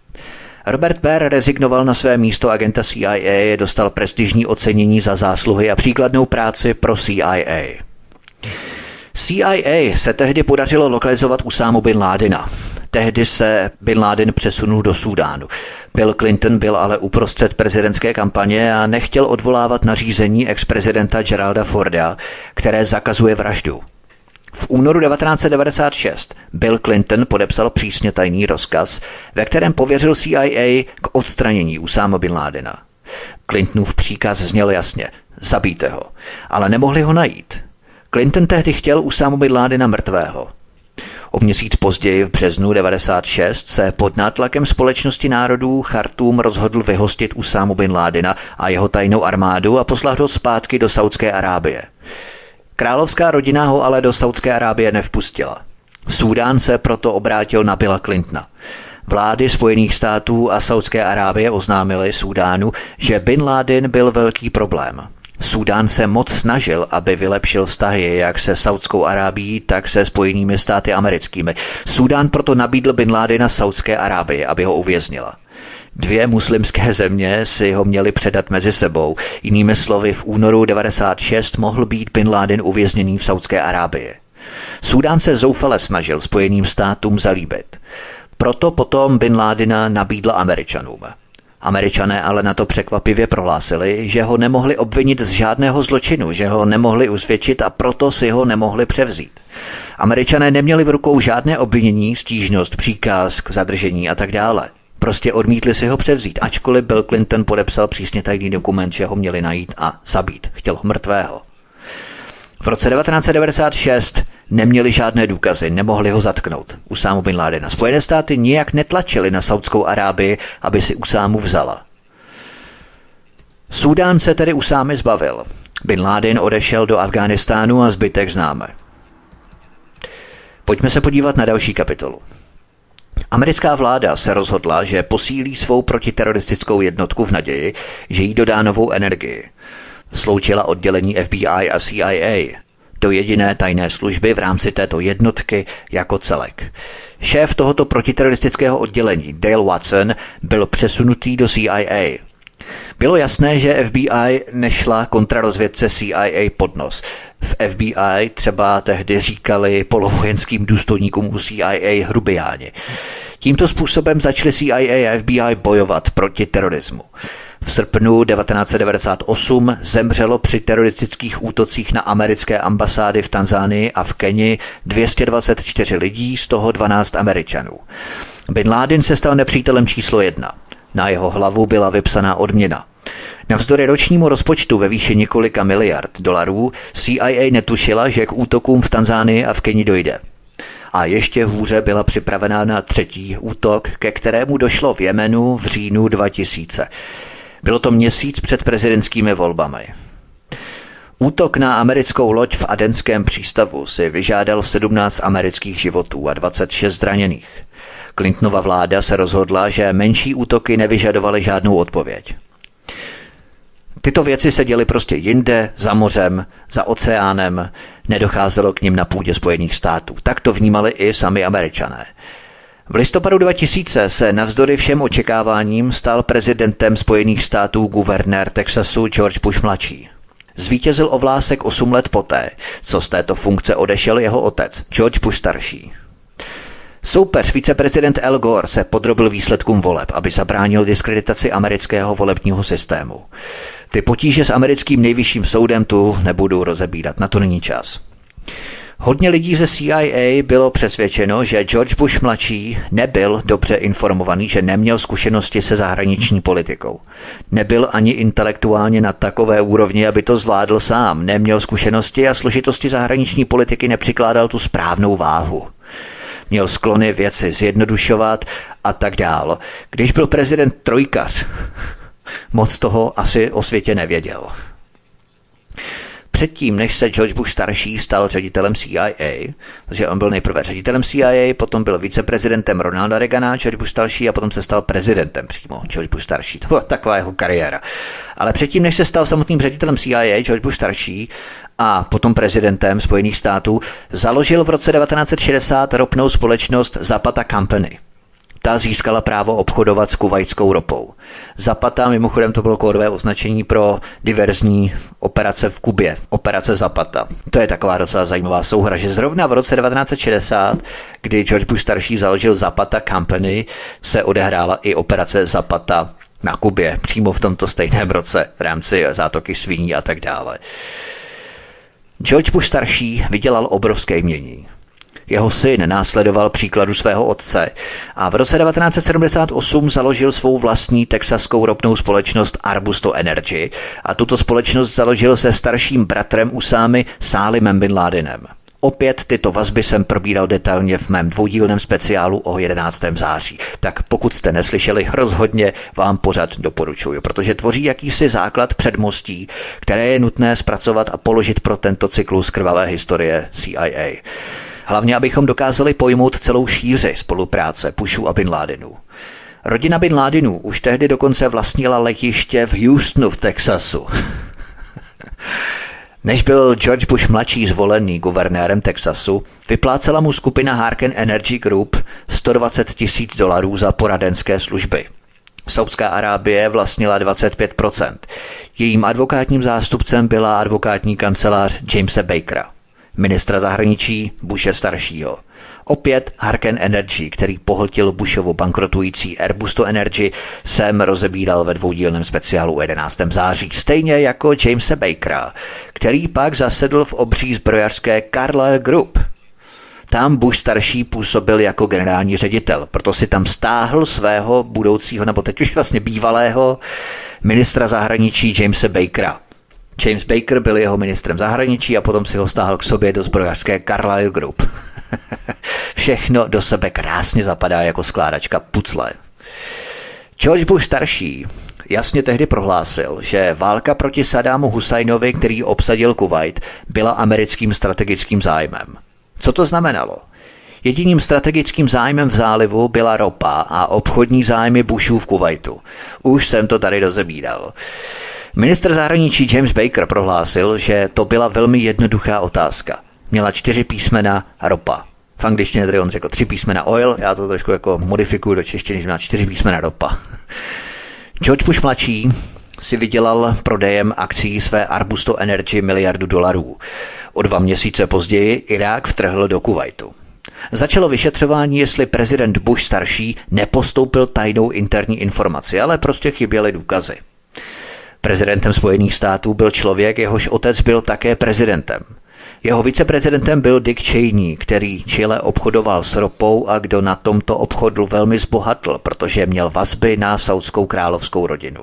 Robert Baer rezignoval na své místo agenta CIA, dostal prestižní ocenění za zásluhy a příkladnou práci pro CIA. CIA se tehdy podařilo lokalizovat Usámu bin Ládina. tehdy se Bin Laden přesunul do Súdánu. Bill Clinton byl ale uprostřed prezidentské kampaně a nechtěl odvolávat nařízení ex-prezidenta Geralda Forda, které zakazuje vraždu. V únoru 1996 Bill Clinton podepsal přísně tajný rozkaz, ve kterém pověřil CIA k odstranění Usáma Bin Ládena. Clintonův příkaz zněl jasně, zabijte ho, ale nemohli ho najít. Clinton tehdy chtěl Usámu Bin Ládena mrtvého. O měsíc později v březnu 96 se pod nátlakem společnosti národů Chartum rozhodl vyhostit Usámu Bin Ládena a jeho tajnou armádu a poslat ho zpátky do Saudské Arábie. Královská rodina ho ale do Saudské Arábie nevpustila. Súdán se proto obrátil na Billa Clintona. Vlády Spojených států a Saudské Arábie oznámily Súdánu, že Bin Laden byl velký problém. Súdán se moc snažil, aby vylepšil vztahy jak se Saudskou Arábií, tak se Spojenými státy americkými. Súdán proto nabídl Bin Ládena Saudské Arábii, aby ho uvěznila. Dvě muslimské země si ho měly předat mezi sebou. Jinými slovy, v únoru 96 mohl být Bin Laden uvězněný v Saudské Arábii. Súdán se zoufale snažil Spojeným státům zalíbit. Proto potom Bin Ládina nabídl Američanům. Američané ale na to překvapivě prohlásili, že ho nemohli obvinit z žádného zločinu, že ho nemohli usvědčit a proto si ho nemohli převzít. Američané neměli v rukou žádné obvinění, stížnost, příkaz k zadržení a tak dále. Prostě odmítli si ho převzít, ačkoliv Bill Clinton podepsal přísně tajný dokument, že ho měli najít a zabít. Chtěl ho mrtvého. V roce 1996 neměli žádné důkazy, nemohli ho zatknout. Usámu Bin Ládena. Spojené státy nijak netlačili na Saudskou Arábii, aby si Usámu vzala. Súdán se tedy Usámy zbavil. Bin Laden odešel do Afghánistánu a zbytek známe. Pojďme se podívat na další kapitolu. Americká vláda se rozhodla, že posílí svou protiteroristickou jednotku v naději, že jí dodá novou energii. Sloučila oddělení FBI a CIA do jediné tajné služby v rámci této jednotky jako celek. Šéf tohoto protiteroristického oddělení, Dale Watson, byl přesunutý do CIA. Bylo jasné, že FBI nešla kontrarozvědce CIA pod nos. V FBI třeba tehdy říkali polovojenským důstojníkům u CIA hrubiáni. Tímto způsobem začaly CIA a FBI bojovat proti terorismu. V srpnu 1998 zemřelo při teroristických útocích na americké ambasády v Tanzánii a v Keni 224 lidí, z toho 12 Američanů. Bin Laden se stal nepřítelem číslo jedna. Na jeho hlavu byla vypsaná odměna. Navzdory ročnímu rozpočtu ve výši několika miliard dolarů CIA netušila, že k útokům v Tanzánii a v Keni dojde. A ještě hůře byla připravená na třetí útok, ke kterému došlo v Jemenu v říjnu 2000. Bylo to měsíc před prezidentskými volbami. Útok na americkou loď v Adenském přístavu si vyžádal 17 amerických životů a 26 zraněných. Clintonova vláda se rozhodla, že menší útoky nevyžadovaly žádnou odpověď. Tyto věci se děly prostě jinde, za mořem, za oceánem, nedocházelo k ním na půdě Spojených států. Tak to vnímali i sami američané. V listopadu 2000 se navzdory všem očekáváním stal prezidentem Spojených států guvernér Texasu George Bush mladší. Zvítězil o vlásek 8 let poté, co z této funkce odešel jeho otec, George Bush starší. Soupeř viceprezident Al Gore se podrobil výsledkům voleb, aby zabránil diskreditaci amerického volebního systému. Ty potíže s americkým nejvyšším soudem tu nebudu rozebírat, na to není čas. Hodně lidí ze CIA bylo přesvědčeno, že George Bush mladší nebyl dobře informovaný, že neměl zkušenosti se zahraniční politikou. Nebyl ani intelektuálně na takové úrovni, aby to zvládl sám. Neměl zkušenosti a složitosti zahraniční politiky nepřikládal tu správnou váhu. Měl sklony věci zjednodušovat a tak dál. Když byl prezident trojkař, moc toho asi o světě nevěděl. Předtím, než se George Bush starší stal ředitelem CIA, protože on byl nejprve ředitelem CIA, potom byl viceprezidentem Ronalda Reagana, George Bush starší a potom se stal prezidentem přímo, George Bush starší. To byla taková jeho kariéra. Ale předtím, než se stal samotným ředitelem CIA, George Bush starší a potom prezidentem Spojených států, založil v roce 1960 ropnou společnost Zapata Company – Ta získala právo obchodovat s kuvajskou ropou. Zapata, mimochodem to bylo kódové označení pro diverzní operace v Kubě, operace Zapata. To je taková docela zajímavá souhra, že zrovna v roce 1960, kdy George Bush starší založil Zapata Company, se odehrála i operace Zapata na Kubě, přímo v tomto stejném roce, v rámci zátoky svíní a tak dále. George Bush starší vydělal obrovské mění. Jeho syn následoval příkladu svého otce a v roce 1978 založil svou vlastní texaskou ropnou společnost Arbusto Energy a tuto společnost založil se starším bratrem Usámy Sálimem Bin Ladenem. Opět tyto vazby jsem probíral detailně v mém dvoudílném speciálu o 11. září. Tak pokud jste neslyšeli, rozhodně vám pořad doporučuji, protože tvoří jakýsi základ předmostí, které je nutné zpracovat a položit pro tento cyklus krvavé historie CIA. Hlavně, abychom dokázali pojmout celou šíři spolupráce Pushu a Bin Ládinu. Rodina Bin Ládinu už tehdy dokonce vlastnila letiště v Houstonu v Texasu. Než byl George Bush mladší zvolený guvernérem Texasu, vyplácela mu skupina Harken Energy Group 120 tisíc dolarů za poradenské služby. Saudská Arábie vlastnila 25%. Jejím advokátním zástupcem byla advokátní kancelář Jamesa Bakera ministra zahraničí Bushe staršího. Opět Harken Energy, který pohltil Bushovu bankrotující Airbusto Energy, jsem rozebíral ve dvoudílném speciálu 11. září, stejně jako Jamesa Bakera, který pak zasedl v obří zbrojařské Carlyle Group. Tam Bush starší působil jako generální ředitel, proto si tam stáhl svého budoucího, nebo teď už vlastně bývalého ministra zahraničí Jamesa Bakera. James Baker byl jeho ministrem zahraničí a potom si ho stáhl k sobě do zbrojařské Carlyle Group. Všechno do sebe krásně zapadá jako skládačka pucle. George Bush starší jasně tehdy prohlásil, že válka proti Sadámu Husajnovi, který obsadil Kuwait, byla americkým strategickým zájmem. Co to znamenalo? Jediným strategickým zájmem v zálivu byla ropa a obchodní zájmy Bushů v Kuwaitu. Už jsem to tady rozebíral. Ministr zahraničí James Baker prohlásil, že to byla velmi jednoduchá otázka. Měla čtyři písmena ropa. V angličtině tedy on řekl tři písmena oil, já to trošku jako modifikuju do češtiny, že měla čtyři písmena ropa. George Bush mladší si vydělal prodejem akcí své Arbusto Energy miliardu dolarů. O dva měsíce později Irák vtrhl do Kuwaitu. Začalo vyšetřování, jestli prezident Bush starší nepostoupil tajnou interní informaci, ale prostě chyběly důkazy. Prezidentem Spojených států byl člověk, jehož otec byl také prezidentem. Jeho viceprezidentem byl Dick Cheney, který Chile obchodoval s ropou a kdo na tomto obchodu velmi zbohatl, protože měl vazby na saudskou královskou rodinu.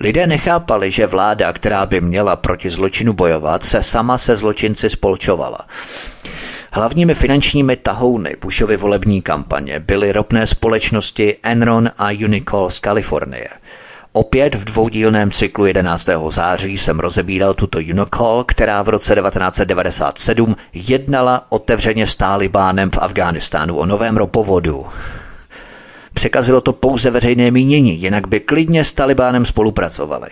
Lidé nechápali, že vláda, která by měla proti zločinu bojovat, se sama se zločinci spolčovala. Hlavními finančními tahouny Bushovy volební kampaně byly ropné společnosti Enron a Unicol z Kalifornie – Opět v dvoudílném cyklu 11. září jsem rozebíral tuto Unocall, která v roce 1997 jednala otevřeně s Talibánem v Afghánistánu o novém ropovodu. Překazilo to pouze veřejné mínění, jinak by klidně s Talibánem spolupracovali.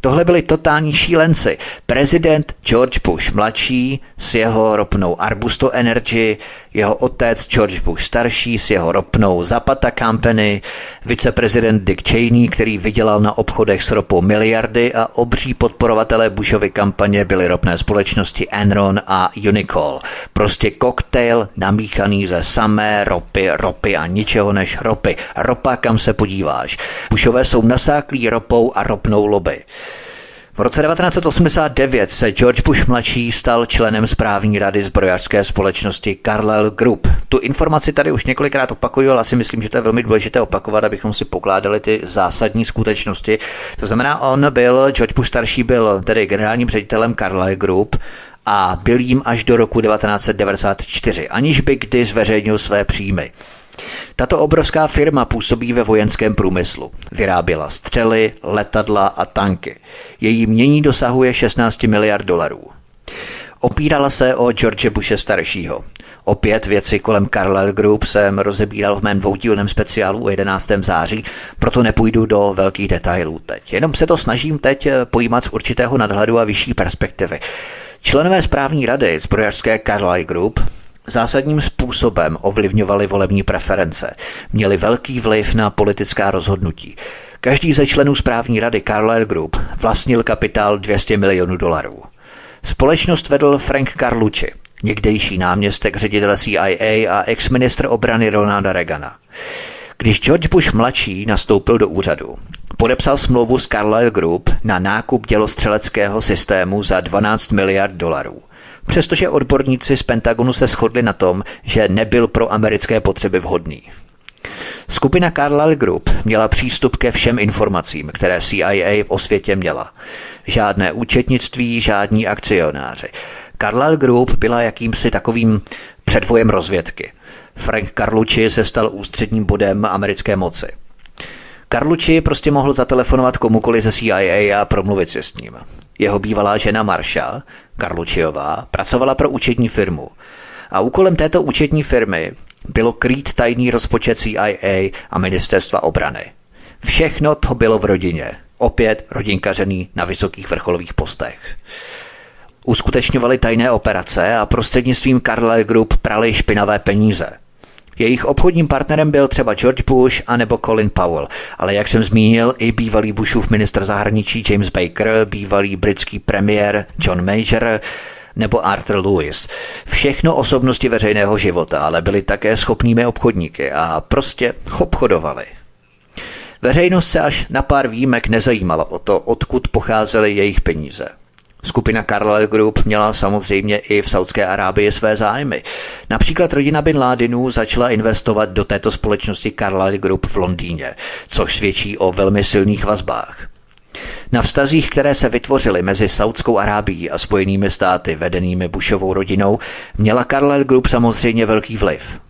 Tohle byli totální šílenci. Prezident George Bush mladší s jeho ropnou Arbusto Energy, jeho otec George Bush starší s jeho ropnou Zapata Company, viceprezident Dick Cheney, který vydělal na obchodech s ropou miliardy a obří podporovatelé Bushovy kampaně byly ropné společnosti Enron a Unicol. Prostě koktejl namíchaný ze samé ropy, ropy a ničeho než ropy. Ropa, kam se podíváš. Bushové jsou nasáklí ropou a ropnou lobby. V roce 1989 se George Bush mladší stal členem správní rady zbrojařské společnosti Carlyle Group. Tu informaci tady už několikrát opakuju, ale si myslím, že to je velmi důležité opakovat, abychom si pokládali ty zásadní skutečnosti. To znamená, on byl, George Bush starší byl tedy generálním ředitelem Carlyle Group, a byl jím až do roku 1994, aniž by kdy zveřejnil své příjmy. Tato obrovská firma působí ve vojenském průmyslu. Vyráběla střely, letadla a tanky. Její mění dosahuje 16 miliard dolarů. Opírala se o George Bushe staršího. Opět věci kolem Carlyle Group jsem rozebíral v mém dvoudílném speciálu 11. září, proto nepůjdu do velkých detailů teď. Jenom se to snažím teď pojímat z určitého nadhledu a vyšší perspektivy. Členové správní rady zbrojařské Carlyle Group zásadním způsobem ovlivňovali volební preference, měli velký vliv na politická rozhodnutí. Každý ze členů správní rady Carlyle Group vlastnil kapitál 200 milionů dolarů. Společnost vedl Frank Carlucci, někdejší náměstek ředitele CIA a ex-ministr obrany Ronalda Reagana. Když George Bush mladší nastoupil do úřadu, podepsal smlouvu s Carlyle Group na nákup dělostřeleckého systému za 12 miliard dolarů. Přestože odborníci z Pentagonu se shodli na tom, že nebyl pro americké potřeby vhodný. Skupina Carlyle Group měla přístup ke všem informacím, které CIA o světě měla. Žádné účetnictví, žádní akcionáři. Carlyle Group byla jakýmsi takovým předvojem rozvědky. Frank Carlucci se stal ústředním bodem americké moci. Carlucci prostě mohl zatelefonovat komukoli ze CIA a promluvit si s ním. Jeho bývalá žena Marsha, Carlucciová, pracovala pro účetní firmu. A úkolem této účetní firmy bylo krýt tajný rozpočet CIA a ministerstva obrany. Všechno to bylo v rodině. Opět rodinkařený na vysokých vrcholových postech. Uskutečňovali tajné operace a prostřednictvím Carlyle Group prali špinavé peníze. Jejich obchodním partnerem byl třeba George Bush anebo Colin Powell, ale jak jsem zmínil, i bývalý Bushův ministr zahraničí James Baker, bývalý britský premiér John Major, nebo Arthur Lewis. Všechno osobnosti veřejného života, ale byli také schopnými obchodníky a prostě obchodovali. Veřejnost se až na pár výjimek nezajímala o to, odkud pocházely jejich peníze. Skupina Carlyle Group měla samozřejmě i v Saudské Arábii své zájmy. Například rodina Bin Ládinů začala investovat do této společnosti Carlyle Group v Londýně, což svědčí o velmi silných vazbách. Na vztazích, které se vytvořily mezi Saudskou Arábií a Spojenými státy vedenými Bushovou rodinou, měla Carlyle Group samozřejmě velký vliv.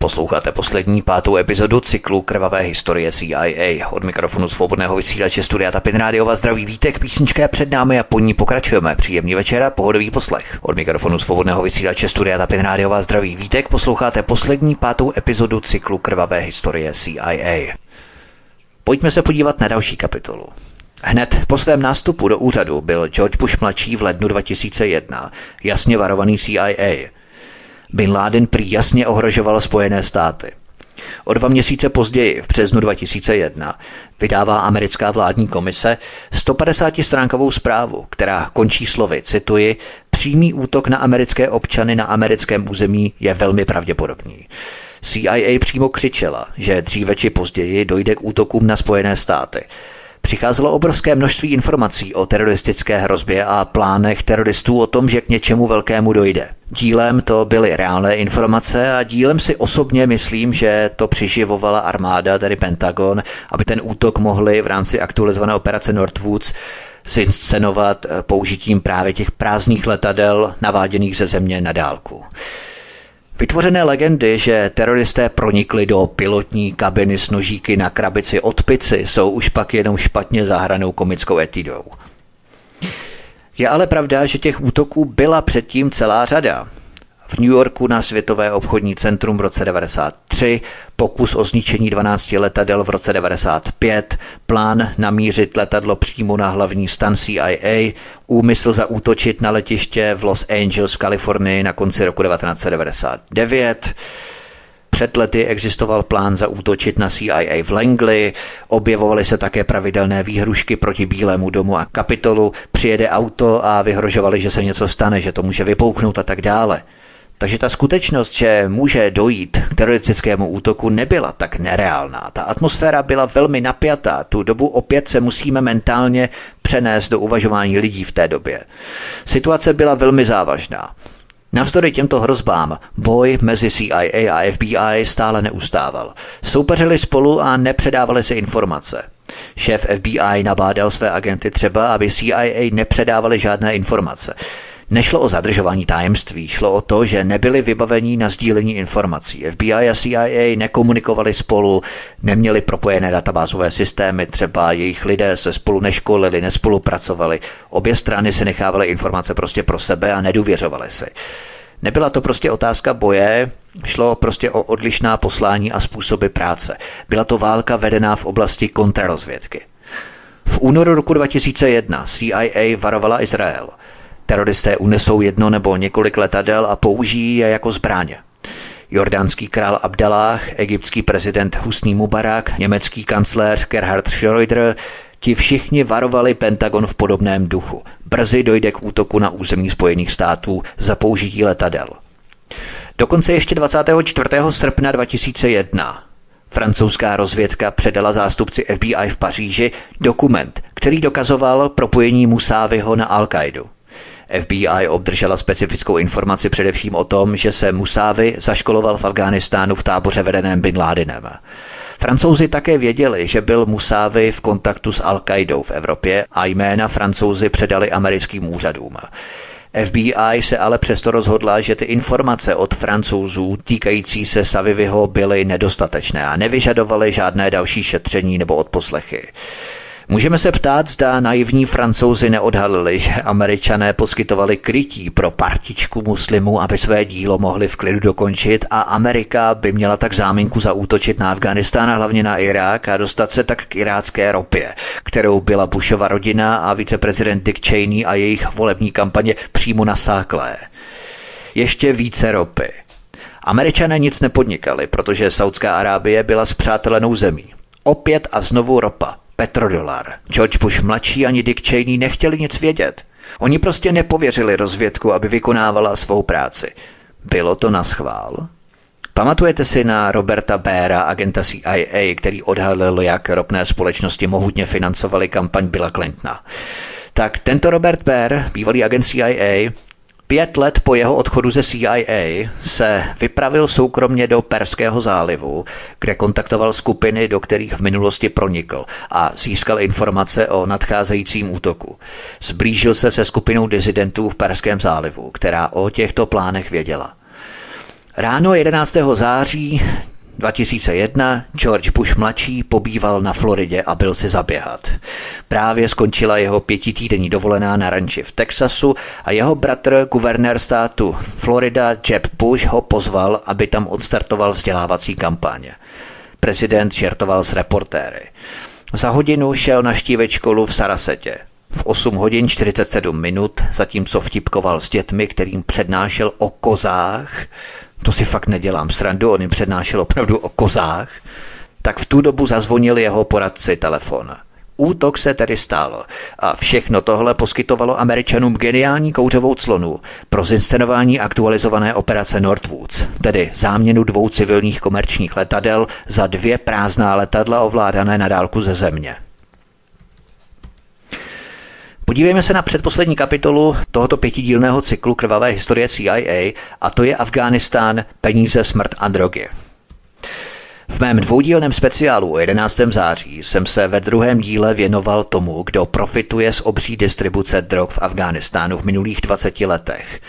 Posloucháte poslední pátou epizodu cyklu Krvavé historie CIA. Od mikrofonu svobodného vysílače Studia Tapin Rádiova zdraví vítek, písnička je před námi a po ní pokračujeme. Příjemný večer a pohodový poslech. Od mikrofonu svobodného vysílače Studia Tapin Rádiova zdraví vítek, posloucháte poslední pátou epizodu cyklu Krvavé historie CIA. Pojďme se podívat na další kapitolu. Hned po svém nástupu do úřadu byl George Bush mladší v lednu 2001 jasně varovaný CIA. Bin Laden prý jasně ohrožoval Spojené státy. O dva měsíce později, v březnu 2001, vydává americká vládní komise 150-stránkovou zprávu, která končí slovy, cituji, přímý útok na americké občany na americkém území je velmi pravděpodobný. CIA přímo křičela, že dříve či později dojde k útokům na Spojené státy. Přicházelo obrovské množství informací o teroristické hrozbě a plánech teroristů o tom, že k něčemu velkému dojde. Dílem to byly reálné informace a dílem si osobně myslím, že to přiživovala armáda, tedy Pentagon, aby ten útok mohli v rámci aktualizované operace Northwoods zinscenovat použitím právě těch prázdných letadel naváděných ze země na dálku. Vytvořené legendy, že teroristé pronikli do pilotní kabiny s nožíky na krabici od pici, jsou už pak jenom špatně zahranou komickou etidou. Je ale pravda, že těch útoků byla předtím celá řada v New Yorku na Světové obchodní centrum v roce 93, pokus o zničení 12 letadel v roce 95, plán namířit letadlo přímo na hlavní stan CIA, úmysl zaútočit na letiště v Los Angeles, Kalifornii na konci roku 1999, před lety existoval plán zaútočit na CIA v Langley, objevovaly se také pravidelné výhrušky proti Bílému domu a kapitolu, přijede auto a vyhrožovali, že se něco stane, že to může vypouchnout a tak dále. Takže ta skutečnost, že může dojít k teroristickému útoku, nebyla tak nereálná. Ta atmosféra byla velmi napjatá. Tu dobu opět se musíme mentálně přenést do uvažování lidí v té době. Situace byla velmi závažná. Navzdory těmto hrozbám boj mezi CIA a FBI stále neustával. Soupeřili spolu a nepředávali si informace. Šéf FBI nabádal své agenty třeba, aby CIA nepředávali žádné informace. Nešlo o zadržování tajemství, šlo o to, že nebyli vybavení na sdílení informací. FBI a CIA nekomunikovali spolu, neměli propojené databázové systémy, třeba jejich lidé se spolu neškolili, nespolupracovali. Obě strany si nechávaly informace prostě pro sebe a nedůvěřovaly si. Nebyla to prostě otázka boje, šlo prostě o odlišná poslání a způsoby práce. Byla to válka vedená v oblasti kontrarozvědky. V únoru roku 2001 CIA varovala Izrael – Teroristé unesou jedno nebo několik letadel a použijí je jako zbraně. Jordánský král Abdallah, egyptský prezident Husný Mubarak, německý kancléř Gerhard Schröder, ti všichni varovali Pentagon v podobném duchu. Brzy dojde k útoku na území Spojených států za použití letadel. Dokonce ještě 24. srpna 2001 francouzská rozvědka předala zástupci FBI v Paříži dokument, který dokazoval propojení Musávyho na Al-Qaidu. FBI obdržela specifickou informaci především o tom, že se Musávy zaškoloval v Afghánistánu v táboře vedeném Bin Ládinem. Francouzi také věděli, že byl Musávy v kontaktu s Al-Qaidou v Evropě a jména francouzi předali americkým úřadům. FBI se ale přesto rozhodla, že ty informace od francouzů týkající se Savivyho byly nedostatečné a nevyžadovaly žádné další šetření nebo odposlechy. Můžeme se ptát, zda naivní francouzi neodhalili, že američané poskytovali krytí pro partičku muslimů, aby své dílo mohli v klidu dokončit a Amerika by měla tak záminku zaútočit na Afganistán a hlavně na Irák a dostat se tak k irácké ropě, kterou byla Bushova rodina a viceprezident Dick Cheney a jejich volební kampaně přímo nasáklé. Ještě více ropy. Američané nic nepodnikali, protože Saudská Arábie byla spřátelenou zemí. Opět a znovu ropa petrodolar. George Bush mladší ani Dick Cheney nechtěli nic vědět. Oni prostě nepověřili rozvědku, aby vykonávala svou práci. Bylo to na schvál? Pamatujete si na Roberta Béra, agenta CIA, který odhalil, jak ropné společnosti mohutně financovaly kampaň Billa Clintona? Tak tento Robert Bear, bývalý agent CIA, Pět let po jeho odchodu ze CIA se vypravil soukromně do Perského zálivu, kde kontaktoval skupiny, do kterých v minulosti pronikl a získal informace o nadcházejícím útoku. Zblížil se se skupinou dizidentů v Perském zálivu, která o těchto plánech věděla. Ráno 11. září 2001 George Bush mladší pobýval na Floridě a byl si zaběhat. Právě skončila jeho pětitýdenní dovolená na ranči v Texasu a jeho bratr, guvernér státu Florida Jeb Bush ho pozval, aby tam odstartoval vzdělávací kampaně. Prezident žertoval s reportéry. Za hodinu šel naštívit školu v Sarasetě. V 8 hodin 47 minut, zatímco vtipkoval s dětmi, kterým přednášel o kozách, to si fakt nedělám srandu, on jim přednášel opravdu o kozách, tak v tu dobu zazvonil jeho poradci telefon. Útok se tedy stál a všechno tohle poskytovalo američanům geniální kouřovou clonu pro zinscenování aktualizované operace Northwoods, tedy záměnu dvou civilních komerčních letadel za dvě prázdná letadla ovládané na dálku ze země. Podívejme se na předposlední kapitolu tohoto pětidílného cyklu krvavé historie CIA a to je Afghánistán, peníze, smrt a drogy. V mém dvoudílném speciálu o 11. září jsem se ve druhém díle věnoval tomu, kdo profituje z obří distribuce drog v Afghánistánu v minulých 20 letech.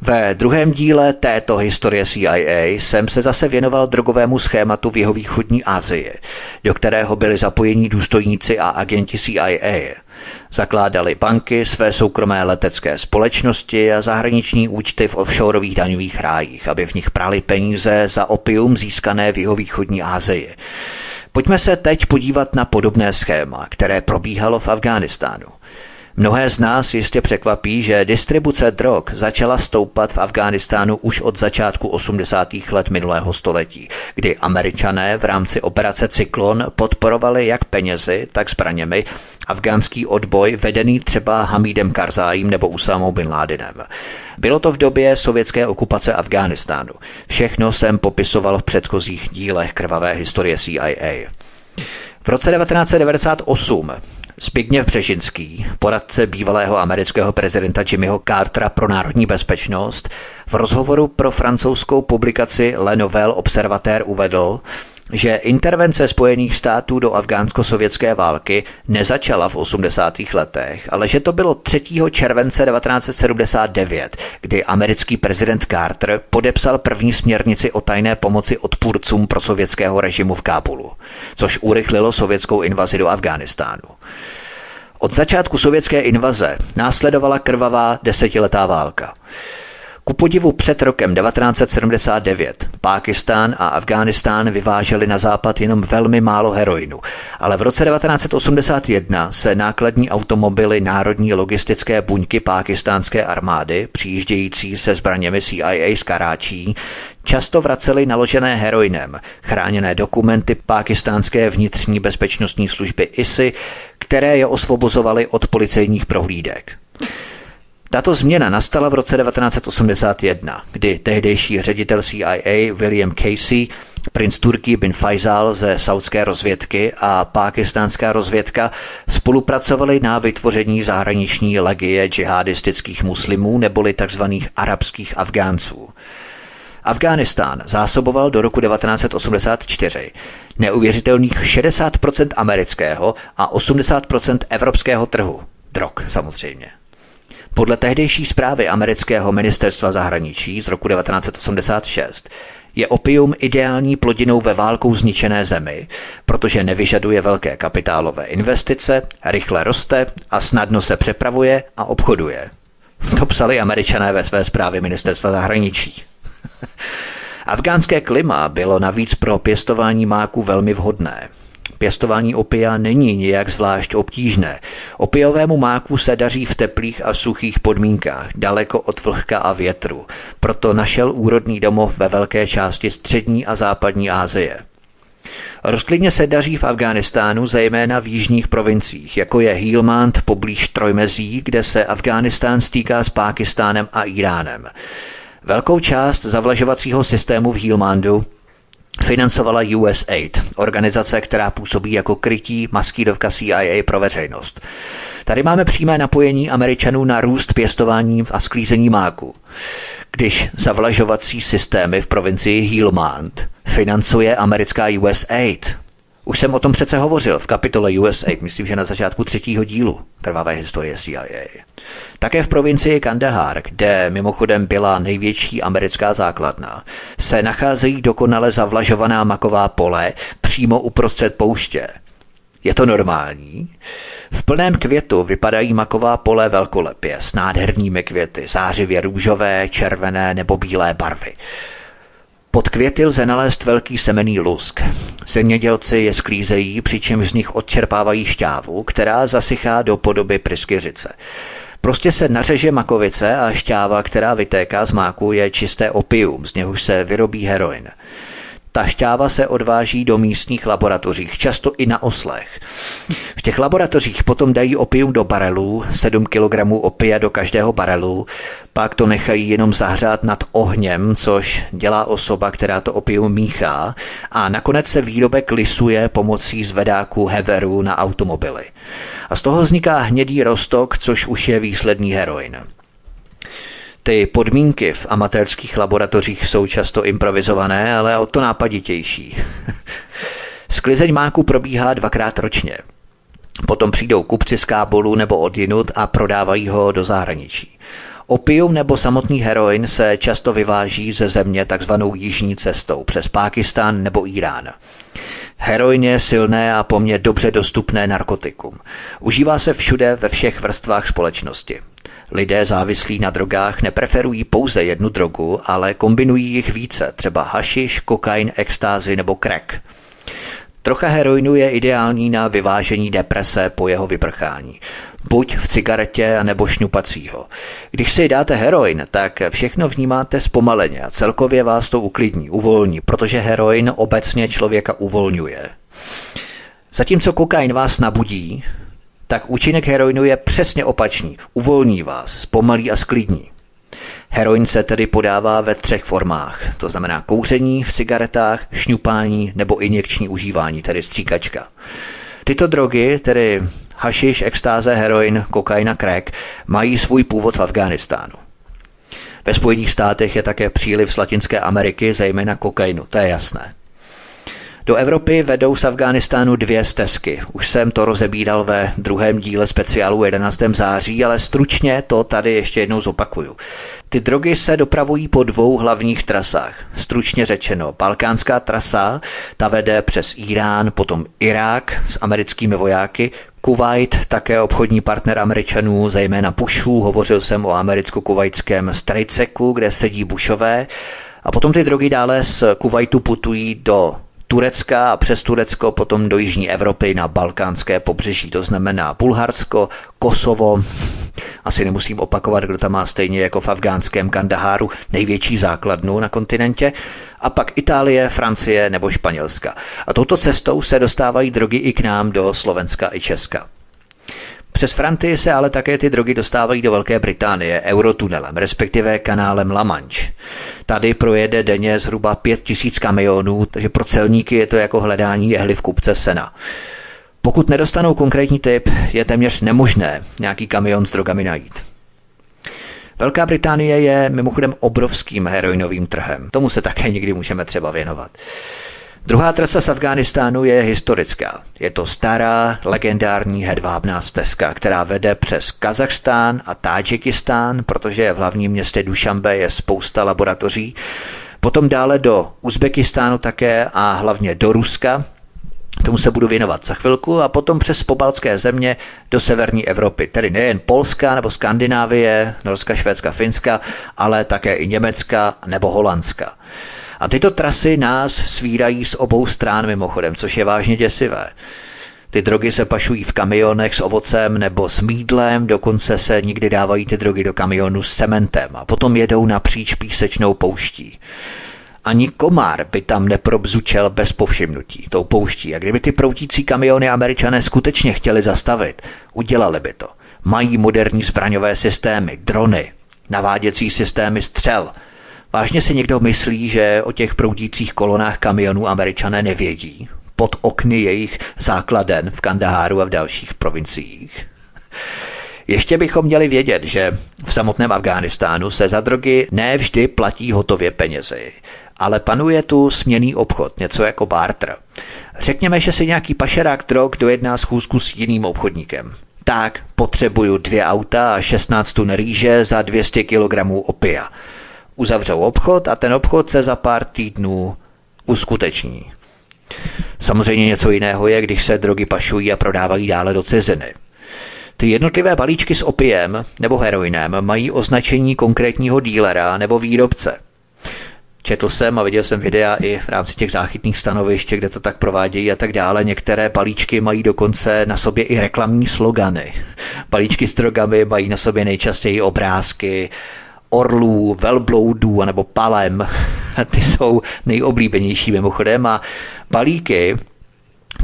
Ve druhém díle této historie CIA jsem se zase věnoval drogovému schématu v jeho východní Asii, do kterého byli zapojení důstojníci a agenti CIA. Zakládali banky, své soukromé letecké společnosti a zahraniční účty v offshoreových daňových rájích, aby v nich prali peníze za opium získané v jihovýchodní Asii. Pojďme se teď podívat na podobné schéma, které probíhalo v Afghánistánu. Mnohé z nás jistě překvapí, že distribuce drog začala stoupat v Afghánistánu už od začátku 80. let minulého století, kdy američané v rámci operace Cyklon podporovali jak penězi, tak zbraněmi afgánský odboj vedený třeba Hamidem Karzájím nebo Usamou bin Ládinem. Bylo to v době sovětské okupace Afghánistánu. Všechno jsem popisoval v předchozích dílech krvavé historie CIA. V roce 1998 Zbigněv Břežinský, poradce bývalého amerického prezidenta Jimmyho Cartera pro národní bezpečnost, v rozhovoru pro francouzskou publikaci Le Nouvel Observateur uvedl, že intervence Spojených států do afgánsko-sovětské války nezačala v 80. letech, ale že to bylo 3. července 1979, kdy americký prezident Carter podepsal první směrnici o tajné pomoci odpůrcům pro sovětského režimu v Kábulu, což urychlilo sovětskou invazi do Afghánistánu. Od začátku sovětské invaze následovala krvavá desetiletá válka. Ku podivu před rokem 1979 Pákistán a Afghánistán vyváželi na západ jenom velmi málo heroinu, ale v roce 1981 se nákladní automobily Národní logistické buňky pákistánské armády, přijíždějící se zbraněmi CIA z Karáčí, často vraceli naložené heroinem, chráněné dokumenty pákistánské vnitřní bezpečnostní služby ISI, které je osvobozovaly od policejních prohlídek. Tato změna nastala v roce 1981, kdy tehdejší ředitel CIA William Casey, princ Turkey bin Faisal ze saudské rozvědky a pákistánská rozvědka spolupracovali na vytvoření zahraniční legie džihadistických muslimů neboli tzv. arabských Afgánců. Afghánistán zásoboval do roku 1984 neuvěřitelných 60% amerického a 80% evropského trhu. Drog samozřejmě. Podle tehdejší zprávy amerického ministerstva zahraničí z roku 1986 je opium ideální plodinou ve válkou zničené zemi, protože nevyžaduje velké kapitálové investice, rychle roste a snadno se přepravuje a obchoduje. To psali američané ve své zprávě ministerstva zahraničí. Afgánské klima bylo navíc pro pěstování máku velmi vhodné. Pěstování opia není nijak zvlášť obtížné. Opiovému máku se daří v teplých a suchých podmínkách, daleko od vlhka a větru. Proto našel úrodný domov ve velké části střední a západní Asie. Rostlině se daří v Afghánistánu, zejména v jižních provinciích, jako je Helmand poblíž Trojmezí, kde se Afghánistán stýká s Pákistánem a Iránem. Velkou část zavlažovacího systému v Helmandu financovala USAID, organizace, která působí jako krytí maskýdovka CIA pro veřejnost. Tady máme přímé napojení Američanů na růst pěstování a sklízení máku. Když zavlažovací systémy v provincii Helmand financuje americká USAID, už jsem o tom přece hovořil v kapitole USAID, myslím, že na začátku třetího dílu Krvavé historie CIA. Také v provincii Kandahar, kde mimochodem byla největší americká základna, se nacházejí dokonale zavlažovaná maková pole přímo uprostřed pouště. Je to normální? V plném květu vypadají maková pole velkolepě s nádhernými květy, zářivě růžové, červené nebo bílé barvy. Pod květy lze nalézt velký semený lusk. Zemědělci je sklízejí, přičemž z nich odčerpávají šťávu, která zasychá do podoby pryskyřice. Prostě se nařeže makovice a šťáva, která vytéká z máku, je čisté opium, z něhož se vyrobí heroin. Ta šťáva se odváží do místních laboratořích, často i na oslech. V těch laboratořích potom dají opium do barelů, 7 kg opia do každého barelu, pak to nechají jenom zahřát nad ohněm, což dělá osoba, která to opium míchá a nakonec se výrobek lisuje pomocí zvedáků heveru na automobily. A z toho vzniká hnědý rostok, což už je výsledný heroin. Ty podmínky v amatérských laboratořích jsou často improvizované, ale o to nápaditější. Sklizeň máku probíhá dvakrát ročně. Potom přijdou kupci z Kábulu nebo odjinut a prodávají ho do zahraničí. Opium nebo samotný heroin se často vyváží ze země takzvanou jižní cestou přes Pákistán nebo Irán. Heroin je silné a poměrně dobře dostupné narkotikum. Užívá se všude ve všech vrstvách společnosti. Lidé závislí na drogách nepreferují pouze jednu drogu, ale kombinují jich více, třeba hašiš, kokain, extázy nebo crack. Trocha heroinu je ideální na vyvážení deprese po jeho vyprchání. Buď v cigaretě nebo šňupacího. Když si dáte heroin, tak všechno vnímáte zpomaleně a celkově vás to uklidní, uvolní, protože heroin obecně člověka uvolňuje. Zatímco kokain vás nabudí, tak účinek heroinu je přesně opačný. Uvolní vás, zpomalí a sklidní. Heroin se tedy podává ve třech formách, to znamená kouření v cigaretách, šňupání nebo injekční užívání, tedy stříkačka. Tyto drogy, tedy hašiš, extáze, heroin, kokain a crack, mají svůj původ v Afghánistánu. Ve Spojených státech je také příliv z Latinské Ameriky, zejména kokainu, to je jasné. Do Evropy vedou z Afghánistánu dvě stezky. Už jsem to rozebíral ve druhém díle speciálu 11. září, ale stručně to tady ještě jednou zopakuju. Ty drogy se dopravují po dvou hlavních trasách. Stručně řečeno, balkánská trasa, ta vede přes Irán, potom Irák s americkými vojáky, Kuwait, také obchodní partner Američanů, zejména Bushů, hovořil jsem o americko-kuvajském Strejceku, kde sedí Bushové, a potom ty drogy dále z Kuwaitu putují do Turecka a přes Turecko potom do Jižní Evropy na balkánské pobřeží, to znamená Bulharsko, Kosovo, asi nemusím opakovat, kdo tam má stejně jako v afgánském Kandaháru největší základnu na kontinentě, a pak Itálie, Francie nebo Španělska. A touto cestou se dostávají drogy i k nám do Slovenska i Česka. Přes Francii se ale také ty drogy dostávají do Velké Británie eurotunelem, respektive kanálem La Manche. Tady projede denně zhruba 5000 kamionů, takže pro celníky je to jako hledání jehly v kupce sena. Pokud nedostanou konkrétní typ, je téměř nemožné nějaký kamion s drogami najít. Velká Británie je mimochodem obrovským heroinovým trhem. Tomu se také někdy můžeme třeba věnovat. Druhá trasa z Afghánistánu je historická. Je to stará, legendární hedvábná stezka, která vede přes Kazachstán a Tádžikistán, protože v hlavním městě Dušanbe je spousta laboratoří. Potom dále do Uzbekistánu také a hlavně do Ruska, Tomu se budu věnovat za chvilku a potom přes pobaltské země do severní Evropy, tedy nejen Polska nebo Skandinávie, Norska, Švédska, Finska, ale také i Německa nebo Holandska. A tyto trasy nás svírají z obou strán mimochodem, což je vážně děsivé. Ty drogy se pašují v kamionech s ovocem nebo s mídlem, dokonce se nikdy dávají ty drogy do kamionu s cementem a potom jedou napříč písečnou pouští. Ani komár by tam neprobzučel bez povšimnutí tou pouští. A kdyby ty proutící kamiony američané skutečně chtěli zastavit, udělali by to. Mají moderní zbraňové systémy, drony, naváděcí systémy střel – Vážně si někdo myslí, že o těch proudících kolonách kamionů američané nevědí? Pod okny jejich základen v Kandaháru a v dalších provinciích. Ještě bychom měli vědět, že v samotném Afghánistánu se za drogy ne vždy platí hotově penězi, ale panuje tu směný obchod, něco jako barter. Řekněme, že si nějaký pašerák drog dojedná schůzku s jiným obchodníkem. Tak potřebuju dvě auta a 16 tun rýže za 200 kg opia uzavřou obchod a ten obchod se za pár týdnů uskuteční. Samozřejmě něco jiného je, když se drogy pašují a prodávají dále do ciziny. Ty jednotlivé balíčky s opiem nebo heroinem mají označení konkrétního dílera nebo výrobce. Četl jsem a viděl jsem videa i v rámci těch záchytných stanovišť, kde to tak provádějí a tak dále. Některé balíčky mají dokonce na sobě i reklamní slogany. Balíčky s drogami mají na sobě nejčastěji obrázky, orlů, velbloudů nebo palem. Ty jsou nejoblíbenější mimochodem a balíky,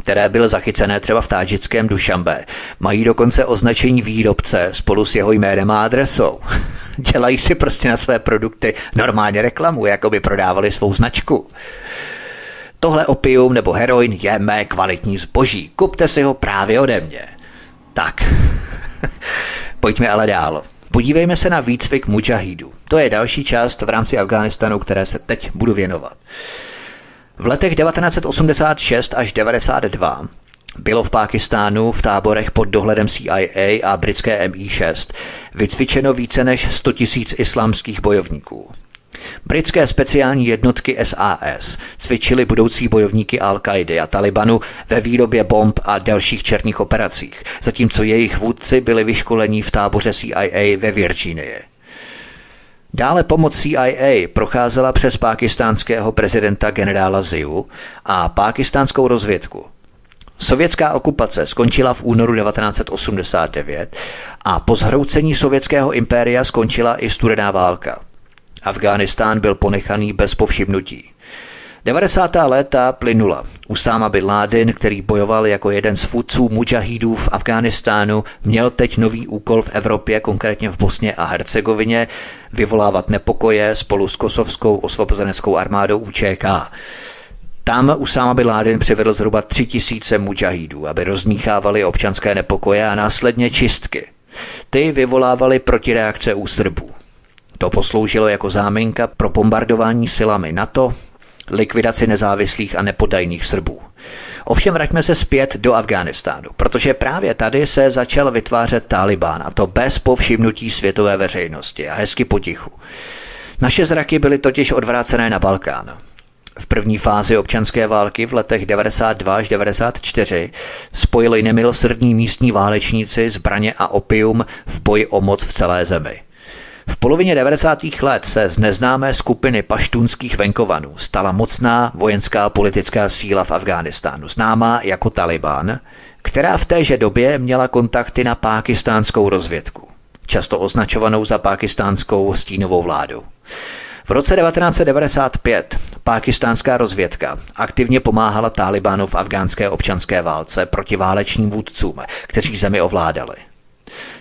které byly zachycené třeba v tádžickém Dušambe, mají dokonce označení výrobce spolu s jeho jménem a adresou. Dělají si prostě na své produkty normálně reklamu, jako by prodávali svou značku. Tohle opium nebo heroin je mé kvalitní zboží. Kupte si ho právě ode mě. Tak, pojďme ale dál. Podívejme se na výcvik mujahidů. To je další část v rámci Afghánistánu, které se teď budu věnovat. V letech 1986 až 92 bylo v Pákistánu v táborech pod dohledem CIA a britské MI6 vycvičeno více než 100 000 islámských bojovníků. Britské speciální jednotky SAS cvičily budoucí bojovníky al qaidi a Talibanu ve výrobě bomb a dalších černých operacích, zatímco jejich vůdci byli vyškolení v táboře CIA ve Virginii. Dále pomoc CIA procházela přes pákistánského prezidenta generála Ziu a pákistánskou rozvědku. Sovětská okupace skončila v únoru 1989 a po zhroucení sovětského impéria skončila i studená válka – Afghánistán byl ponechaný bez povšimnutí. 90. léta plynula. Usáma Bin Laden, který bojoval jako jeden z vůdců mujahidů v Afghánistánu, měl teď nový úkol v Evropě, konkrétně v Bosně a Hercegovině, vyvolávat nepokoje spolu s kosovskou osvobozeneckou armádou UČK. Tam Usáma Bin Laden přivedl zhruba tři tisíce mujahidů, aby rozmíchávali občanské nepokoje a následně čistky. Ty vyvolávaly protireakce u Srbů. To posloužilo jako záminka pro bombardování silami NATO likvidaci nezávislých a nepodajných Srbů. Ovšem vraťme se zpět do Afghánistánu, protože právě tady se začal vytvářet Taliban a to bez povšimnutí světové veřejnosti a hezky potichu. Naše zraky byly totiž odvrácené na Balkán. V první fázi občanské války v letech 92 až 94 spojili nemilosrdní místní válečníci zbraně a opium v boji o moc v celé zemi. V polovině 90. let se z neznámé skupiny paštunských venkovanů stala mocná vojenská politická síla v Afghánistánu, známá jako Taliban, která v téže době měla kontakty na pákistánskou rozvědku, často označovanou za pákistánskou stínovou vládu. V roce 1995 pákistánská rozvědka aktivně pomáhala Talibánu v afgánské občanské válce proti válečným vůdcům, kteří zemi ovládali.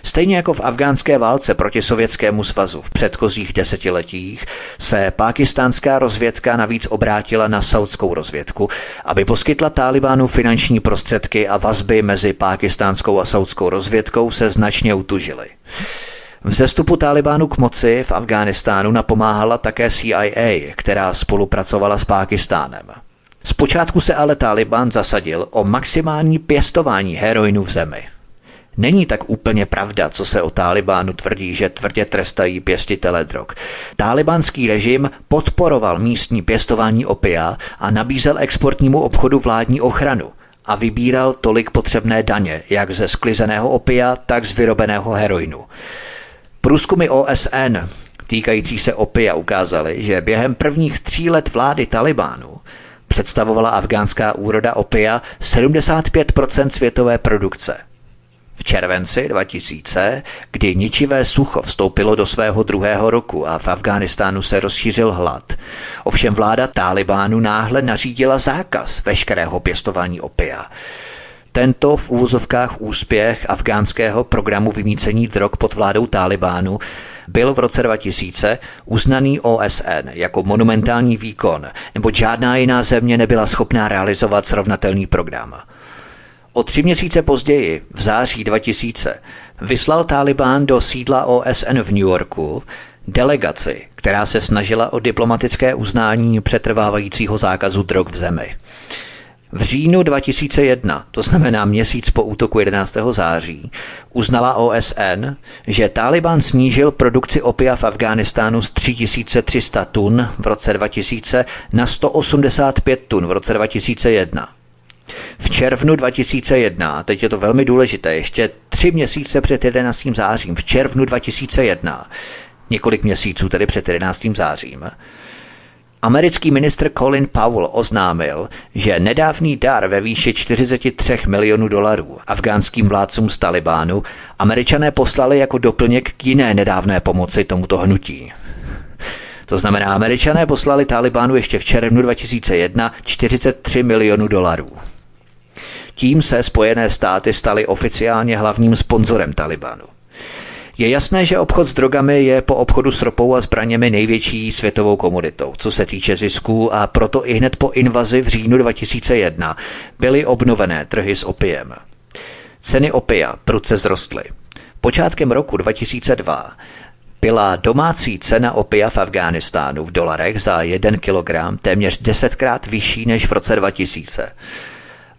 Stejně jako v afgánské válce proti Sovětskému svazu v předchozích desetiletích se pákistánská rozvědka navíc obrátila na saudskou rozvědku, aby poskytla Talibánu finanční prostředky a vazby mezi pákistánskou a saudskou rozvědkou se značně utužily. V zestupu Talibánu k moci v Afghánistánu napomáhala také CIA, která spolupracovala s Pákistánem. Zpočátku se ale Taliban zasadil o maximální pěstování heroinu v zemi. Není tak úplně pravda, co se o Talibánu tvrdí, že tvrdě trestají pěstitele drog. Talibanský režim podporoval místní pěstování opia a nabízel exportnímu obchodu vládní ochranu a vybíral tolik potřebné daně, jak ze sklizeného opia, tak z vyrobeného heroinu. Průzkumy OSN týkající se opia ukázaly, že během prvních tří let vlády Talibánu představovala afgánská úroda opia 75% světové produkce. Červenci 2000, kdy ničivé sucho vstoupilo do svého druhého roku a v Afghánistánu se rozšířil hlad, ovšem vláda Talibánu náhle nařídila zákaz veškerého pěstování opia. Tento v úvozovkách úspěch afgánského programu vymícení drog pod vládou Talibánu byl v roce 2000 uznaný OSN jako monumentální výkon, nebo žádná jiná země nebyla schopná realizovat srovnatelný program. O tři měsíce později, v září 2000, vyslal Taliban do sídla OSN v New Yorku delegaci, která se snažila o diplomatické uznání přetrvávajícího zákazu drog v zemi. V říjnu 2001, to znamená měsíc po útoku 11. září, uznala OSN, že Taliban snížil produkci opia v Afghánistánu z 3300 tun v roce 2000 na 185 tun v roce 2001. V červnu 2001, teď je to velmi důležité, ještě tři měsíce před 11. zářím, v červnu 2001, několik měsíců tedy před 11. zářím, Americký ministr Colin Powell oznámil, že nedávný dar ve výši 43 milionů dolarů afgánským vládcům z Talibánu američané poslali jako doplněk k jiné nedávné pomoci tomuto hnutí. To znamená, američané poslali Talibánu ještě v červnu 2001 43 milionů dolarů. Tím se Spojené státy staly oficiálně hlavním sponzorem Talibanu. Je jasné, že obchod s drogami je po obchodu s ropou a zbraněmi největší světovou komoditou, co se týče zisků a proto i hned po invazi v říjnu 2001 byly obnovené trhy s opiem. Ceny opia prudce zrostly. Počátkem roku 2002 byla domácí cena opia v Afghánistánu v dolarech za 1 kg téměř desetkrát vyšší než v roce 2000.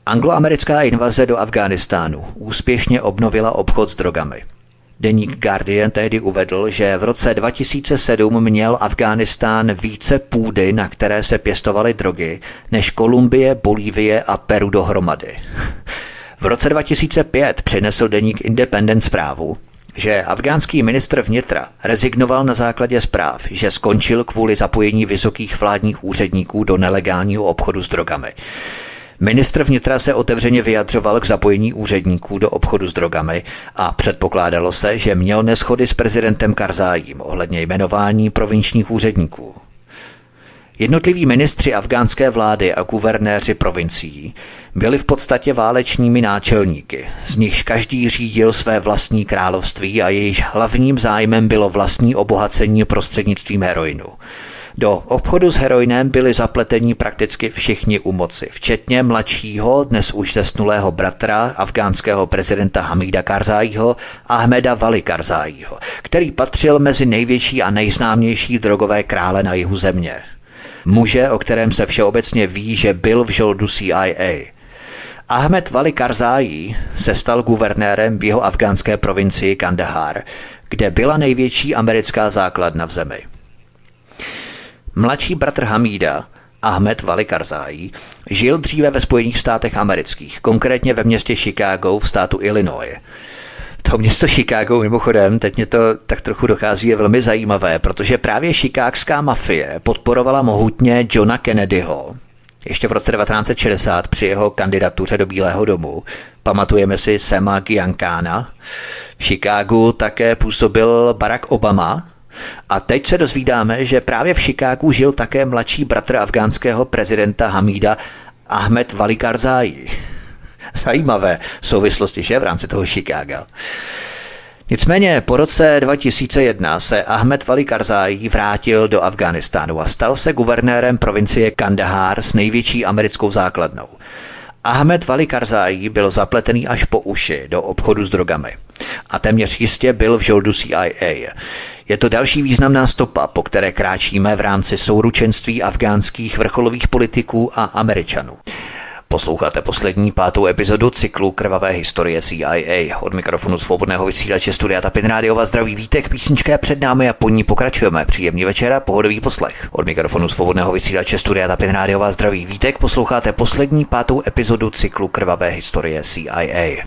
Angloamerická invaze do Afghánistánu úspěšně obnovila obchod s drogami. Deník Guardian tehdy uvedl, že v roce 2007 měl Afghánistán více půdy, na které se pěstovaly drogy, než Kolumbie, Bolívie a Peru dohromady. V roce 2005 přinesl deník Independent zprávu, že afgánský ministr vnitra rezignoval na základě zpráv, že skončil kvůli zapojení vysokých vládních úředníků do nelegálního obchodu s drogami. Ministr vnitra se otevřeně vyjadřoval k zapojení úředníků do obchodu s drogami a předpokládalo se, že měl neschody s prezidentem Karzájím ohledně jmenování provinčních úředníků. Jednotliví ministři afgánské vlády a guvernéři provincií byli v podstatě válečními náčelníky, z nichž každý řídil své vlastní království a jejíž hlavním zájmem bylo vlastní obohacení prostřednictvím heroinu. Do obchodu s heroinem byli zapletení prakticky všichni u moci, včetně mladšího, dnes už zesnulého bratra afgánského prezidenta Hamida Karzájího, Ahmeda Vali Karzájího, který patřil mezi největší a nejznámější drogové krále na jihu země. muže, o kterém se všeobecně ví, že byl v žoldu CIA. Ahmed Vali Karzai se stal guvernérem v jeho afgánské provincii Kandahar, kde byla největší americká základna v zemi. Mladší bratr Hamída, Ahmed Vali Karzai, žil dříve ve Spojených státech amerických, konkrétně ve městě Chicago v státu Illinois. To město Chicago, mimochodem, teď mě to tak trochu dochází, je velmi zajímavé, protože právě šikákská mafie podporovala mohutně Johna Kennedyho, ještě v roce 1960 při jeho kandidatuře do Bílého domu. Pamatujeme si Sema Giancana. V Chicagu také působil Barack Obama, a teď se dozvídáme, že právě v Chicagu žil také mladší bratr afgánského prezidenta Hamída Ahmed Vali Karzai. Zajímavé souvislosti, že v rámci toho Chicaga. Nicméně po roce 2001 se Ahmed Vali Karzai vrátil do Afghánistánu a stal se guvernérem provincie Kandahar s největší americkou základnou. Ahmed Vali Karzai byl zapletený až po uši do obchodu s drogami a téměř jistě byl v žoldu CIA. Je to další významná stopa, po které kráčíme v rámci souručenství afgánských vrcholových politiků a Američanů. Posloucháte poslední pátou epizodu cyklu Krvavé historie CIA. Od mikrofonu svobodného vysílače Studia Tapin Rádiova zdraví vítek, písnička je před námi a po ní pokračujeme. Příjemný večer a pohodový poslech. Od mikrofonu svobodného vysílače Studia Tapin Rádiova zdraví vítek posloucháte poslední pátou epizodu cyklu Krvavé historie CIA.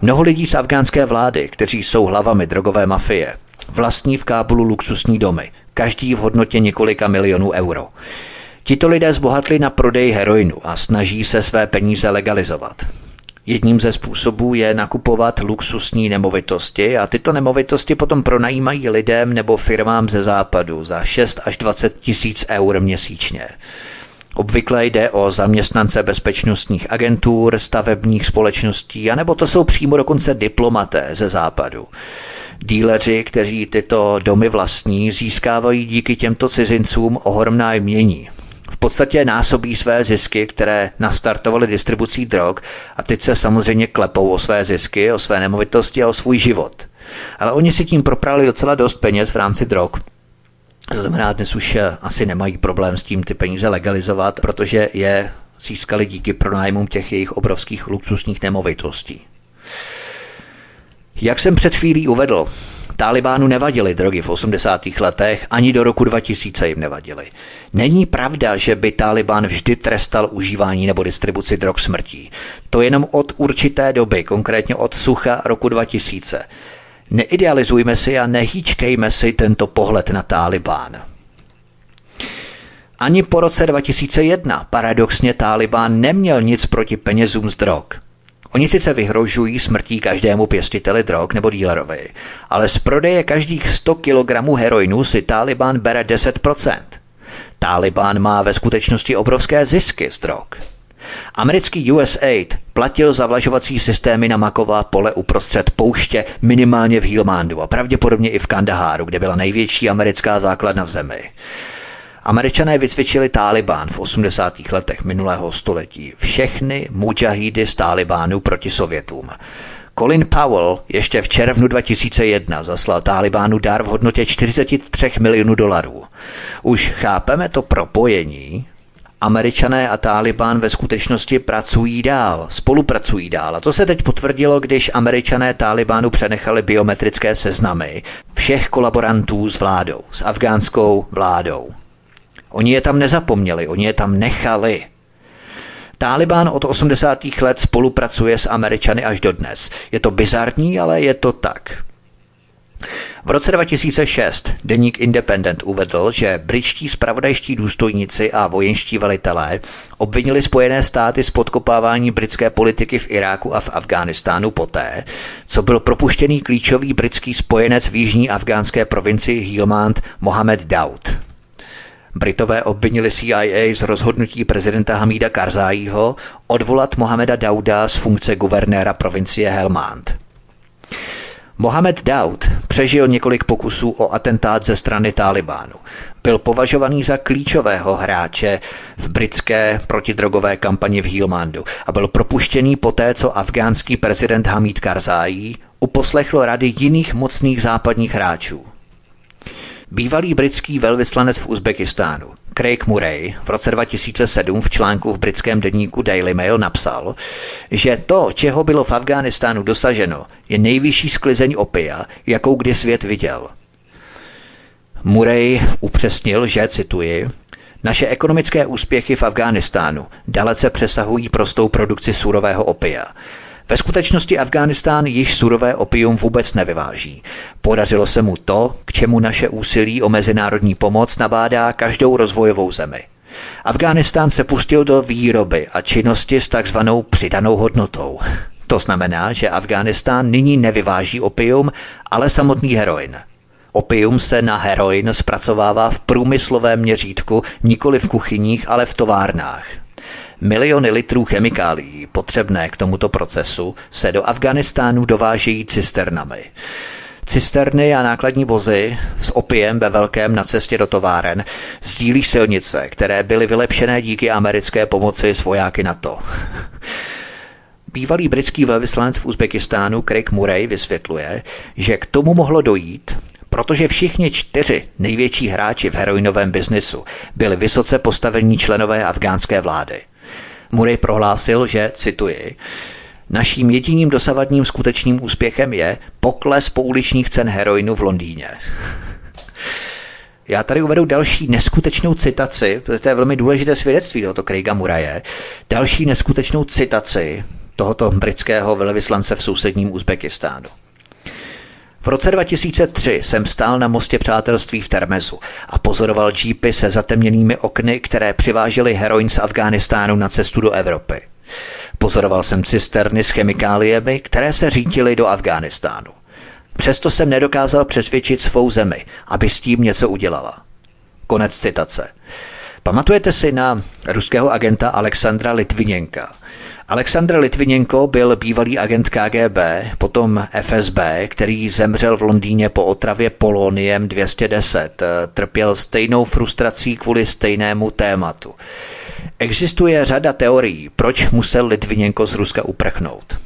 Mnoho lidí z afgánské vlády, kteří jsou hlavami drogové mafie, vlastní v Kábulu luxusní domy, každý v hodnotě několika milionů euro. Tito lidé zbohatli na prodej heroinu a snaží se své peníze legalizovat. Jedním ze způsobů je nakupovat luxusní nemovitosti a tyto nemovitosti potom pronajímají lidem nebo firmám ze západu za 6 až 20 tisíc eur měsíčně. Obvykle jde o zaměstnance bezpečnostních agentur, stavebních společností, anebo to jsou přímo dokonce diplomaté ze západu. Díleři, kteří tyto domy vlastní, získávají díky těmto cizincům ohromná jmění. V podstatě násobí své zisky, které nastartovaly distribucí drog a teď se samozřejmě klepou o své zisky, o své nemovitosti a o svůj život. Ale oni si tím proprali docela dost peněz v rámci drog. To znamená, dnes už eh, asi nemají problém s tím ty peníze legalizovat, protože je získali díky pronájmům těch jejich obrovských luxusních nemovitostí. Jak jsem před chvílí uvedl, Talibánu nevadily drogy v 80. letech, ani do roku 2000 jim nevadily. Není pravda, že by Taliban vždy trestal užívání nebo distribuci drog smrtí. To jenom od určité doby, konkrétně od sucha roku 2000. Neidealizujme si a nehýčkejme si tento pohled na Taliban. Ani po roce 2001 paradoxně Taliban neměl nic proti penězům z drog – Oni sice vyhrožují smrtí každému pěstiteli drog nebo dílerovi, ale z prodeje každých 100 kg heroinu si Taliban bere 10%. Taliban má ve skutečnosti obrovské zisky z drog. Americký USAID platil zavlažovací systémy na maková pole uprostřed pouště minimálně v Hilmandu a pravděpodobně i v Kandaháru, kde byla největší americká základna v zemi. Američané vycvičili Taliban v 80. letech minulého století. Všechny mujahídy z Talibánu proti Sovětům. Colin Powell ještě v červnu 2001 zaslal Talibánu dar v hodnotě 43 milionů dolarů. Už chápeme to propojení? Američané a Taliban ve skutečnosti pracují dál, spolupracují dál. A to se teď potvrdilo, když američané Talibánu přenechali biometrické seznamy všech kolaborantů s vládou, s afgánskou vládou. Oni je tam nezapomněli, oni je tam nechali. Taliban od 80. let spolupracuje s Američany až do dnes. Je to bizarní, ale je to tak. V roce 2006 deník Independent uvedl, že britští spravodajští důstojníci a vojenští velitelé obvinili Spojené státy z podkopávání britské politiky v Iráku a v Afghánistánu poté, co byl propuštěný klíčový britský spojenec v jižní afgánské provincii Helmand Mohamed Daud. Britové obvinili CIA z rozhodnutí prezidenta Hamída Karzájího odvolat Mohameda Dauda z funkce guvernéra provincie Helmand. Mohamed Daud přežil několik pokusů o atentát ze strany Talibánu. Byl považovaný za klíčového hráče v britské protidrogové kampani v Hilmandu a byl propuštěný poté, co afgánský prezident Hamid Karzai uposlechl rady jiných mocných západních hráčů. Bývalý britský velvyslanec v Uzbekistánu, Craig Murray v roce 2007 v článku v britském denníku Daily Mail napsal, že to, čeho bylo v Afghánistánu dosaženo, je nejvyšší sklizeň opia, jakou kdy svět viděl. Murray upřesnil, že, cituji, naše ekonomické úspěchy v Afghánistánu dalece přesahují prostou produkci surového opia. Ve skutečnosti Afghánistán již surové opium vůbec nevyváží. Podařilo se mu to, k čemu naše úsilí o mezinárodní pomoc nabádá každou rozvojovou zemi. Afghánistán se pustil do výroby a činnosti s takzvanou přidanou hodnotou. To znamená, že Afghánistán nyní nevyváží opium, ale samotný heroin. Opium se na heroin zpracovává v průmyslovém měřítku, nikoli v kuchyních, ale v továrnách. Miliony litrů chemikálií potřebné k tomuto procesu se do Afganistánu dovážejí cisternami. Cisterny a nákladní vozy s opiem ve velkém na cestě do továren sdílí silnice, které byly vylepšené díky americké pomoci s vojáky NATO. Bývalý britský velvyslanec v Uzbekistánu Craig Murray vysvětluje, že k tomu mohlo dojít, protože všichni čtyři největší hráči v heroinovém biznisu byli vysoce postavení členové afgánské vlády. Murray prohlásil, že, cituji, Naším jediným dosavadním skutečným úspěchem je pokles pouličních cen heroinu v Londýně. Já tady uvedu další neskutečnou citaci, to je velmi důležité svědectví tohoto Craiga Muraje, další neskutečnou citaci tohoto britského velvyslance v sousedním Uzbekistánu. V roce 2003 jsem stál na mostě přátelství v Termezu a pozoroval jeepy se zatemněnými okny, které přivážely heroin z Afghánistánu na cestu do Evropy. Pozoroval jsem cisterny s chemikáliemi, které se řítily do Afghánistánu. Přesto jsem nedokázal přesvědčit svou zemi, aby s tím něco udělala. Konec citace. Pamatujete si na ruského agenta Alexandra Litviněnka, Aleksandr Litvinenko byl bývalý agent KGB, potom FSB, který zemřel v Londýně po otravě poloniem 210. Trpěl stejnou frustrací kvůli stejnému tématu. Existuje řada teorií, proč musel Litvinenko z Ruska uprchnout.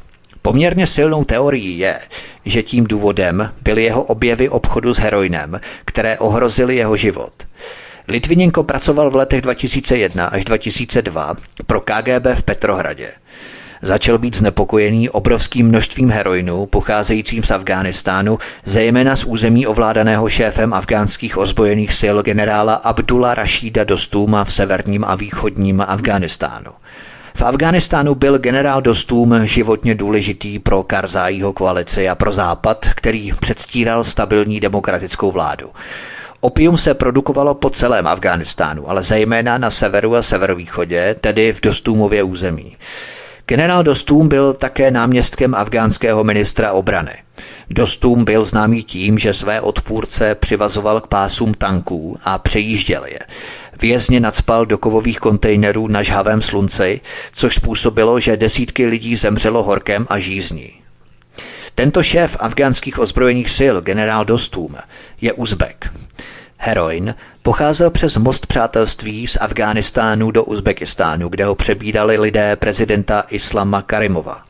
Poměrně silnou teorií je, že tím důvodem byly jeho objevy obchodu s heroinem, které ohrozily jeho život – Litvinenko pracoval v letech 2001 až 2002 pro KGB v Petrohradě. Začal být znepokojený obrovským množstvím heroinu pocházejícím z Afghánistánu, zejména z území ovládaného šéfem afgánských ozbrojených sil generála Abdullah Rashida Dostuma v severním a východním Afghánistánu. V Afghánistánu byl generál Dostum životně důležitý pro Karzájího koalici a pro Západ, který předstíral stabilní demokratickou vládu. Opium se produkovalo po celém Afghánistánu, ale zejména na severu a severovýchodě, tedy v Dostůmově území. Generál Dostum byl také náměstkem afgánského ministra obrany. Dostum byl známý tím, že své odpůrce přivazoval k pásům tanků a přejížděl je. Vězně nadspal do kovových kontejnerů na žhavém slunci, což způsobilo, že desítky lidí zemřelo horkem a žízní. Tento šéf afgánských ozbrojených sil, generál Dostum, je Uzbek. Heroin pocházel přes most přátelství z Afghánistánu do Uzbekistánu, kde ho přebídali lidé prezidenta Islama Karimova.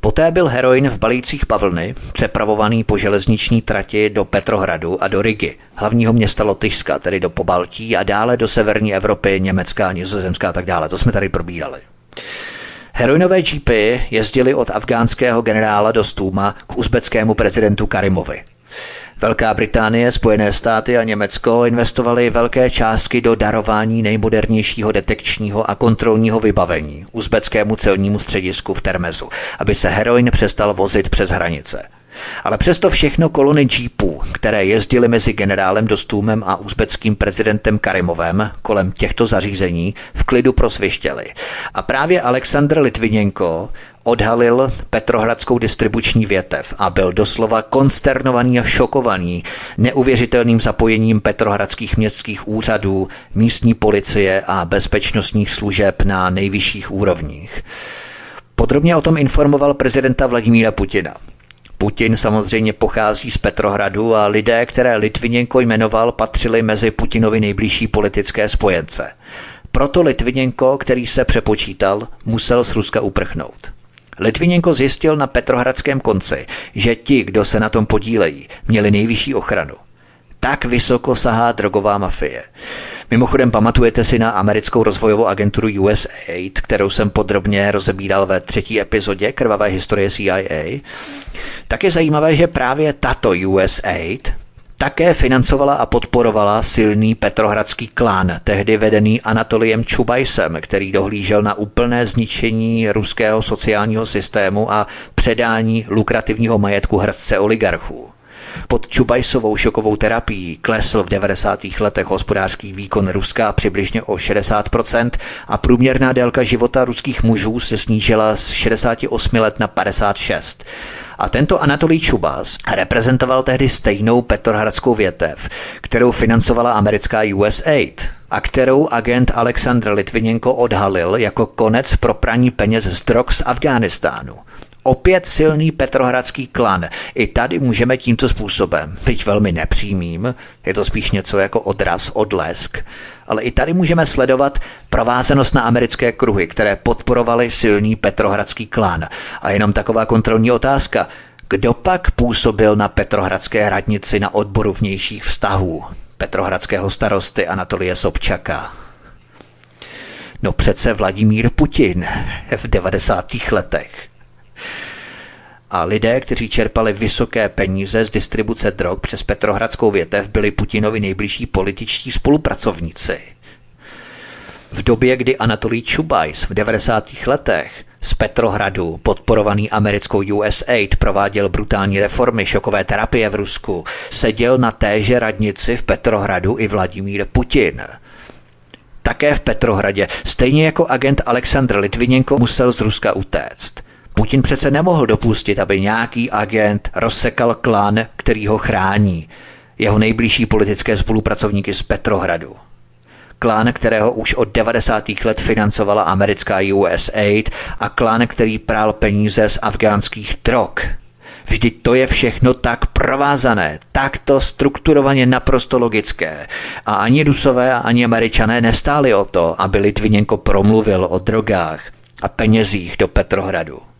Poté byl heroin v balících pavlny přepravovaný po železniční trati do Petrohradu a do Rigi, hlavního města Lotyšska, tedy do Pobaltí a dále do severní Evropy, Německá, Nizozemská a tak dále. To jsme tady probírali. Heroinové jeepy jezdili od afgánského generála do Stůma k uzbeckému prezidentu Karimovi. Velká Británie, Spojené státy a Německo investovaly velké částky do darování nejmodernějšího detekčního a kontrolního vybavení uzbeckému celnímu středisku v Termezu, aby se heroin přestal vozit přes hranice. Ale přesto všechno kolony jeepů, které jezdily mezi generálem Dostůmem a uzbeckým prezidentem Karimovem kolem těchto zařízení, v klidu prosvištěly. A právě Aleksandr Litviněnko odhalil Petrohradskou distribuční větev a byl doslova konsternovaný a šokovaný neuvěřitelným zapojením petrohradských městských úřadů, místní policie a bezpečnostních služeb na nejvyšších úrovních. Podrobně o tom informoval prezidenta Vladimíra Putina. Putin samozřejmě pochází z Petrohradu a lidé, které Litviněnko jmenoval, patřili mezi Putinovi nejbližší politické spojence. Proto Litviněnko, který se přepočítal, musel z Ruska uprchnout. Litviněnko zjistil na Petrohradském konci, že ti, kdo se na tom podílejí, měli nejvyšší ochranu. Tak vysoko sahá drogová mafie. Mimochodem pamatujete si na americkou rozvojovou agenturu USAID, kterou jsem podrobně rozebíral ve třetí epizodě Krvavé historie CIA? Tak je zajímavé, že právě tato USAID také financovala a podporovala silný petrohradský klán, tehdy vedený Anatoliem Čubajsem, který dohlížel na úplné zničení ruského sociálního systému a předání lukrativního majetku hrdce oligarchů. Pod Čubajsovou šokovou terapií klesl v 90. letech hospodářský výkon Ruska přibližně o 60% a průměrná délka života ruských mužů se snížila z 68 let na 56. A tento Anatolij Čubas reprezentoval tehdy stejnou petrohradskou větev, kterou financovala americká USAID a kterou agent Aleksandr Litvinenko odhalil jako konec pro praní peněz z drog z Afghánistánu. Opět silný petrohradský klan. I tady můžeme tímto způsobem, byť velmi nepřímým, je to spíš něco jako odraz, odlesk, ale i tady můžeme sledovat provázenost na americké kruhy, které podporovaly silný petrohradský klan. A jenom taková kontrolní otázka. Kdo pak působil na petrohradské radnici na odboru vnějších vztahů? Petrohradského starosty Anatolie Sobčaka. No přece Vladimír Putin v 90. letech. A lidé, kteří čerpali vysoké peníze z distribuce drog přes Petrohradskou větev, byli Putinovi nejbližší političtí spolupracovníci. V době, kdy Anatolí Čubajs v 90. letech z Petrohradu, podporovaný americkou USAID, prováděl brutální reformy šokové terapie v Rusku, seděl na téže radnici v Petrohradu i Vladimír Putin. Také v Petrohradě, stejně jako agent Aleksandr Litvinenko, musel z Ruska utéct – Putin přece nemohl dopustit, aby nějaký agent rozsekal klan, který ho chrání, jeho nejbližší politické spolupracovníky z Petrohradu. Klán, kterého už od 90. let financovala americká USAID a klán, který prál peníze z afgánských drog. Vždyť to je všechno tak provázané, takto strukturovaně naprosto logické. A ani Rusové ani Američané nestáli o to, aby Litvinenko promluvil o drogách a penězích do Petrohradu.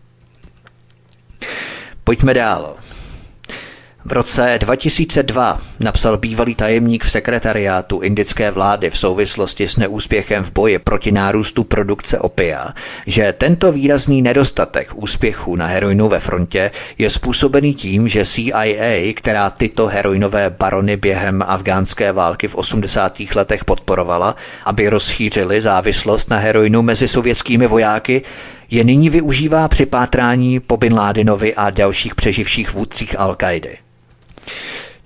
Pojďme dál. V roce 2002 napsal bývalý tajemník v sekretariátu indické vlády v souvislosti s neúspěchem v boji proti nárůstu produkce opia, že tento výrazný nedostatek úspěchu na heroinu ve frontě je způsobený tím, že CIA, která tyto heroinové barony během afgánské války v 80. letech podporovala, aby rozšířili závislost na heroinu mezi sovětskými vojáky, je nyní využívá při pátrání po Bin Ládinovi a dalších přeživších vůdcích al kaidy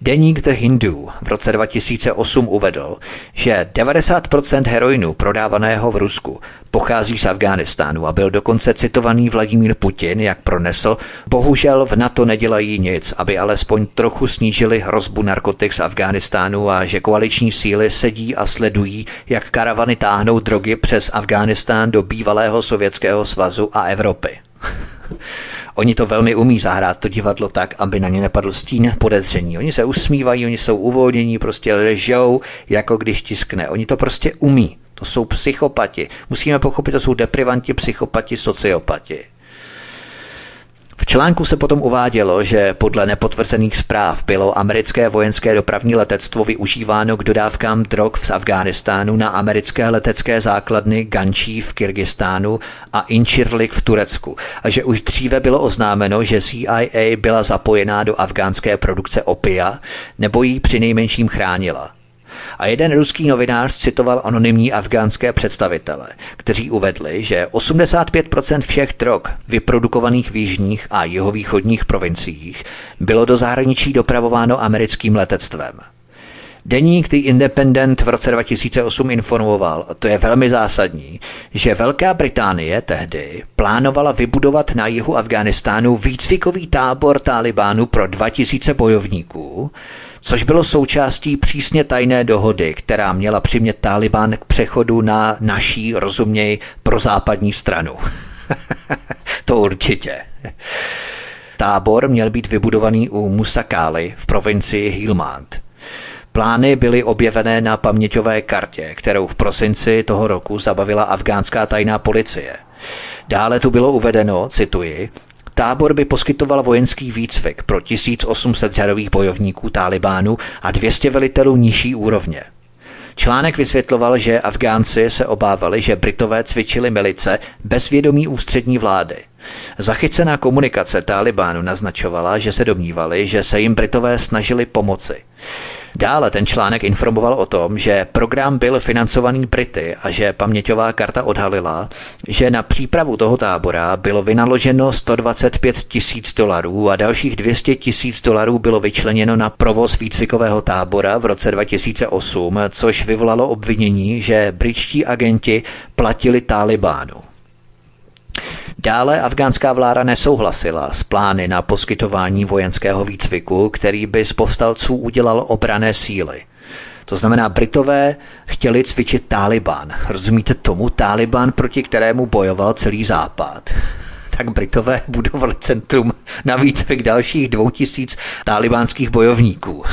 Deník The Hindu v roce 2008 uvedl, že 90% heroinu prodávaného v Rusku pochází z Afghánistánu a byl dokonce citovaný Vladimír Putin, jak pronesl, bohužel v NATO nedělají nic, aby alespoň trochu snížili hrozbu narkotik z Afghánistánu a že koaliční síly sedí a sledují, jak karavany táhnou drogy přes Afghánistán do bývalého Sovětského svazu a Evropy. Oni to velmi umí zahrát to divadlo tak, aby na ně nepadl stín podezření. Oni se usmívají, oni jsou uvolnění, prostě ležou, jako když tiskne. Oni to prostě umí. To jsou psychopati. Musíme pochopit, to jsou deprivanti, psychopati, sociopati. V článku se potom uvádělo, že podle nepotvrzených zpráv bylo americké vojenské dopravní letectvo využíváno k dodávkám drog z Afghánistánu na americké letecké základny Gančí v Kyrgyzstánu a Inčirlik v Turecku a že už dříve bylo oznámeno, že CIA byla zapojená do afgánské produkce opia nebo ji přinejmenším chránila a jeden ruský novinář citoval anonymní afgánské představitele, kteří uvedli, že 85% všech drog vyprodukovaných v jižních a jihovýchodních provinciích bylo do zahraničí dopravováno americkým letectvem. Deník The Independent v roce 2008 informoval, to je velmi zásadní, že Velká Británie tehdy plánovala vybudovat na jihu Afghánistánu výcvikový tábor Talibánu pro 2000 bojovníků, což bylo součástí přísně tajné dohody, která měla přimět Taliban k přechodu na naší, rozuměj, prozápadní stranu. to určitě. Tábor měl být vybudovaný u Musakály v provincii Hilmand. Plány byly objevené na paměťové kartě, kterou v prosinci toho roku zabavila afgánská tajná policie. Dále tu bylo uvedeno, cituji, Tábor by poskytoval vojenský výcvik pro 1800 řadových bojovníků Talibánu a 200 velitelů nižší úrovně. Článek vysvětloval, že Afgánci se obávali, že Britové cvičili milice bez vědomí ústřední vlády. Zachycená komunikace Talibánu naznačovala, že se domnívali, že se jim Britové snažili pomoci. Dále ten článek informoval o tom, že program byl financovaný Brity a že paměťová karta odhalila, že na přípravu toho tábora bylo vynaloženo 125 tisíc dolarů a dalších 200 tisíc dolarů bylo vyčleněno na provoz výcvikového tábora v roce 2008, což vyvolalo obvinění, že britští agenti platili Talibánu. Dále afgánská vláda nesouhlasila s plány na poskytování vojenského výcviku, který by z povstalců udělal obrané síly. To znamená, Britové chtěli cvičit Taliban. Rozumíte tomu? Taliban, proti kterému bojoval celý západ tak Britové budovali centrum na výcvik dalších dvou tisíc talibánských bojovníků.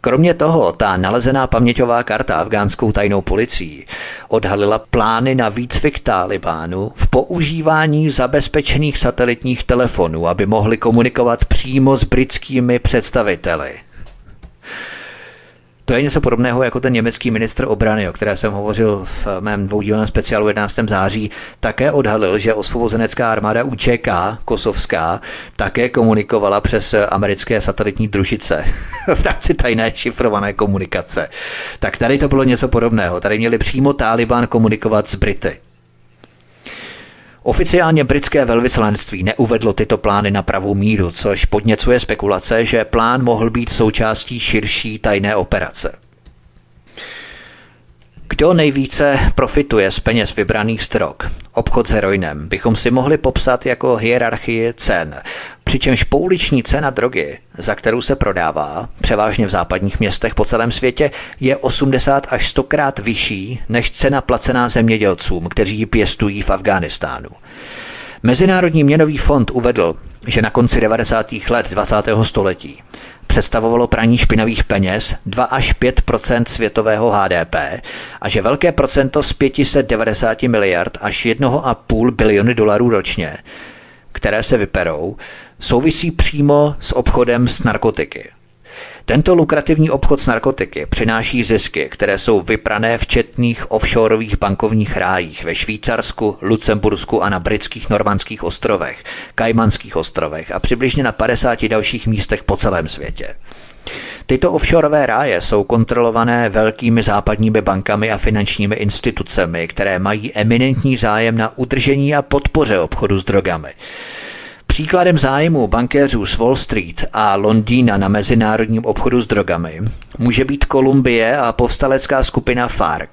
Kromě toho, ta nalezená paměťová karta afgánskou tajnou policií odhalila plány na výcvik Talibánu v používání zabezpečených satelitních telefonů, aby mohli komunikovat přímo s britskými představiteli. To je něco podobného jako ten německý ministr obrany, o které jsem hovořil v mém dvoudílném speciálu 11. září, také odhalil, že osvobozenecká armáda UČK, kosovská, také komunikovala přes americké satelitní družice v rámci tajné šifrované komunikace. Tak tady to bylo něco podobného. Tady měli přímo Taliban komunikovat s Brity. Oficiálně britské velvyslanectví neuvedlo tyto plány na pravou míru, což podněcuje spekulace, že plán mohl být součástí širší tajné operace. Kdo nejvíce profituje z peněz vybraných z drog? Obchod s heroinem bychom si mohli popsat jako hierarchii cen, přičemž pouliční cena drogy, za kterou se prodává, převážně v západních městech po celém světě, je 80 až 100 krát vyšší než cena placená zemědělcům, kteří ji pěstují v Afghánistánu. Mezinárodní měnový fond uvedl, že na konci 90. let 20. století představovalo praní špinavých peněz 2 až 5% světového HDP a že velké procento z 590 miliard až 1,5 biliony dolarů ročně, které se vyperou, souvisí přímo s obchodem s narkotiky. Tento lukrativní obchod s narkotiky přináší zisky, které jsou vyprané v četných offshoreových bankovních rájích ve Švýcarsku, Lucembursku a na britských normandských ostrovech, Kajmanských ostrovech a přibližně na 50 dalších místech po celém světě. Tyto offshoreové ráje jsou kontrolované velkými západními bankami a finančními institucemi, které mají eminentní zájem na udržení a podpoře obchodu s drogami. Příkladem zájmu bankéřů z Wall Street a Londýna na mezinárodním obchodu s drogami může být Kolumbie a povstalecká skupina FARC.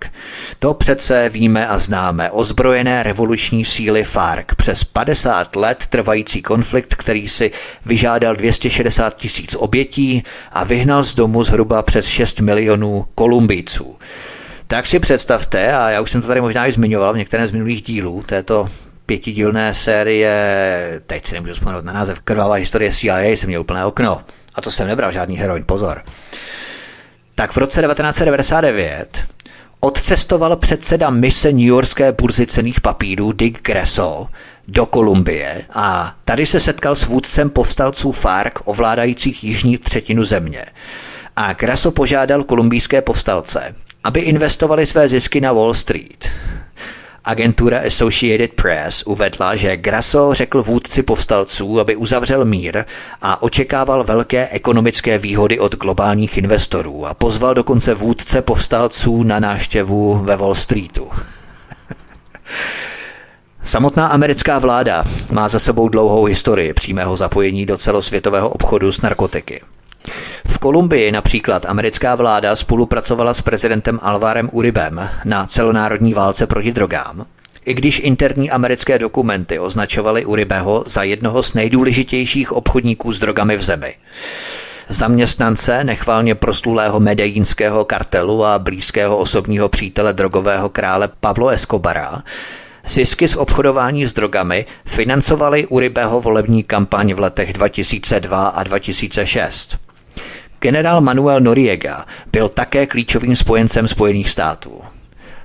To přece víme a známe. Ozbrojené revoluční síly FARC přes 50 let trvající konflikt, který si vyžádal 260 tisíc obětí a vyhnal z domu zhruba přes 6 milionů Kolumbijců. Tak si představte, a já už jsem to tady možná i zmiňoval v některém z minulých dílů této pětidílné série, teď si nemůžu vzpomenout na název, krvavá historie CIA, jsem měl úplné okno. A to jsem nebral žádný heroin, pozor. Tak v roce 1999 odcestoval předseda mise New Yorkské burzy cených papírů Dick Gresso do Kolumbie a tady se setkal s vůdcem povstalců FARC ovládajících jižní třetinu země. A Gresso požádal kolumbijské povstalce, aby investovali své zisky na Wall Street. Agentura Associated Press uvedla, že Grasso řekl vůdci povstalců, aby uzavřel mír a očekával velké ekonomické výhody od globálních investorů a pozval dokonce vůdce povstalců na náštěvu ve Wall Streetu. Samotná americká vláda má za sebou dlouhou historii přímého zapojení do celosvětového obchodu s narkotiky. V Kolumbii například americká vláda spolupracovala s prezidentem Alvarem Uribem na celonárodní válce proti drogám, i když interní americké dokumenty označovaly Uribeho za jednoho z nejdůležitějších obchodníků s drogami v zemi. Zaměstnance nechvalně proslulého medejínského kartelu a blízkého osobního přítele drogového krále Pablo Escobara Zisky z obchodování s drogami financovaly Uribeho volební kampaň v letech 2002 a 2006. Generál Manuel Noriega byl také klíčovým spojencem Spojených států.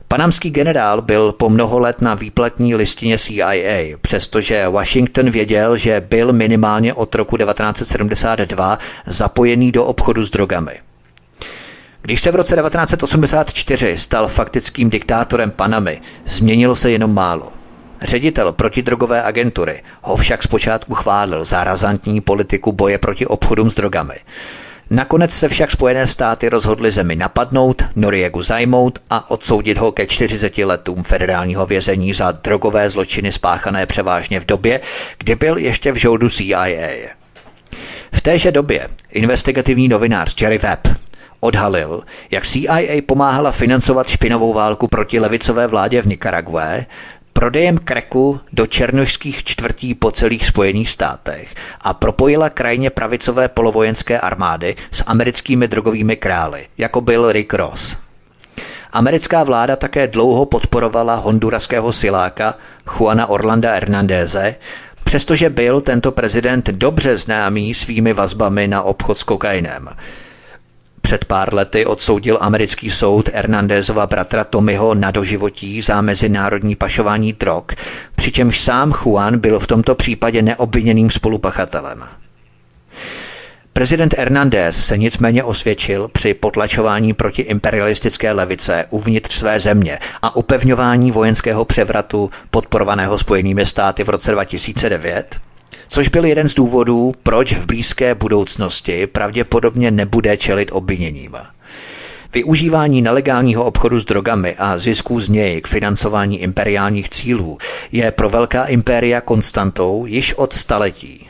Panamský generál byl po mnoho let na výplatní listině CIA, přestože Washington věděl, že byl minimálně od roku 1972 zapojený do obchodu s drogami. Když se v roce 1984 stal faktickým diktátorem Panamy, změnilo se jenom málo. Ředitel protidrogové agentury ho však zpočátku chválil za razantní politiku boje proti obchodům s drogami. Nakonec se však Spojené státy rozhodly zemi napadnout, Noriegu zajmout a odsoudit ho ke 40 letům federálního vězení za drogové zločiny spáchané převážně v době, kdy byl ještě v žoldu CIA. V téže době investigativní novinář Jerry Webb odhalil, jak CIA pomáhala financovat špinovou válku proti levicové vládě v Nikaragué prodejem kreku do černožských čtvrtí po celých Spojených státech a propojila krajně pravicové polovojenské armády s americkými drogovými krály, jako byl Rick Ross. Americká vláda také dlouho podporovala honduraského siláka Juana Orlanda Hernandéze, přestože byl tento prezident dobře známý svými vazbami na obchod s kokainem – před pár lety odsoudil americký soud Hernandezova bratra Tommyho na doživotí za mezinárodní pašování drog, přičemž sám Juan byl v tomto případě neobviněným spolupachatelem. Prezident Hernández se nicméně osvědčil při potlačování proti imperialistické levice uvnitř své země a upevňování vojenského převratu podporovaného Spojenými státy v roce 2009 což byl jeden z důvodů, proč v blízké budoucnosti pravděpodobně nebude čelit obviněním. Využívání nelegálního obchodu s drogami a zisků z něj k financování imperiálních cílů je pro velká impéria konstantou již od staletí.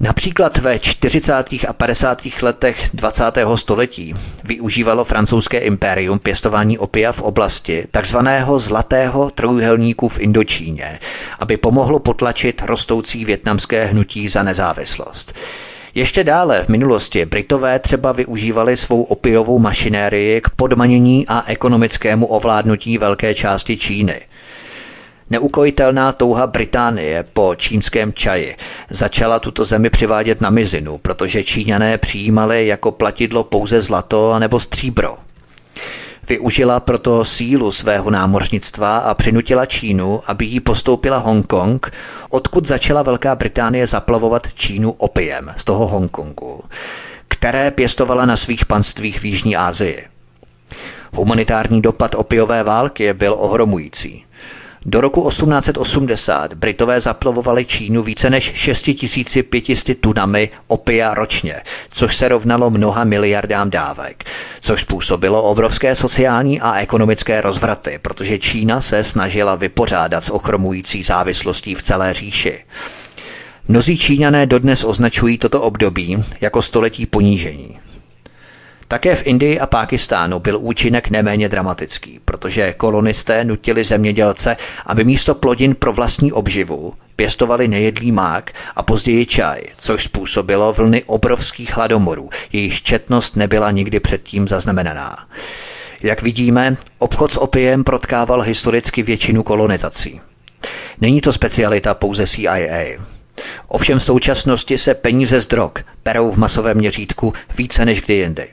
Například ve 40. a 50. letech 20. století využívalo francouzské impérium pěstování opia v oblasti takzvaného zlatého trojuhelníku v Indočíně, aby pomohlo potlačit rostoucí větnamské hnutí za nezávislost. Ještě dále v minulosti Britové třeba využívali svou opiovou mašinérii k podmanění a ekonomickému ovládnutí velké části Číny – Neukojitelná touha Británie po čínském čaji začala tuto zemi přivádět na mizinu, protože Číňané přijímali jako platidlo pouze zlato nebo stříbro. Využila proto sílu svého námořnictva a přinutila Čínu, aby jí postoupila Hongkong, odkud začala Velká Británie zaplavovat Čínu opiem z toho Hongkongu, které pěstovala na svých panstvích v Jižní Asii. Humanitární dopad opiové války byl ohromující. Do roku 1880 Britové zaplavovali Čínu více než 6500 tunami opia ročně, což se rovnalo mnoha miliardám dávek, což způsobilo obrovské sociální a ekonomické rozvraty, protože Čína se snažila vypořádat s ochromující závislostí v celé říši. Mnozí Číňané dodnes označují toto období jako století ponížení. Také v Indii a Pákistánu byl účinek neméně dramatický, protože kolonisté nutili zemědělce, aby místo plodin pro vlastní obživu pěstovali nejedlý mák a později čaj, což způsobilo vlny obrovských hladomorů, jejichž četnost nebyla nikdy předtím zaznamenaná. Jak vidíme, obchod s opiem protkával historicky většinu kolonizací. Není to specialita pouze CIA. Ovšem v současnosti se peníze z drog perou v masovém měřítku více než kdy jindy.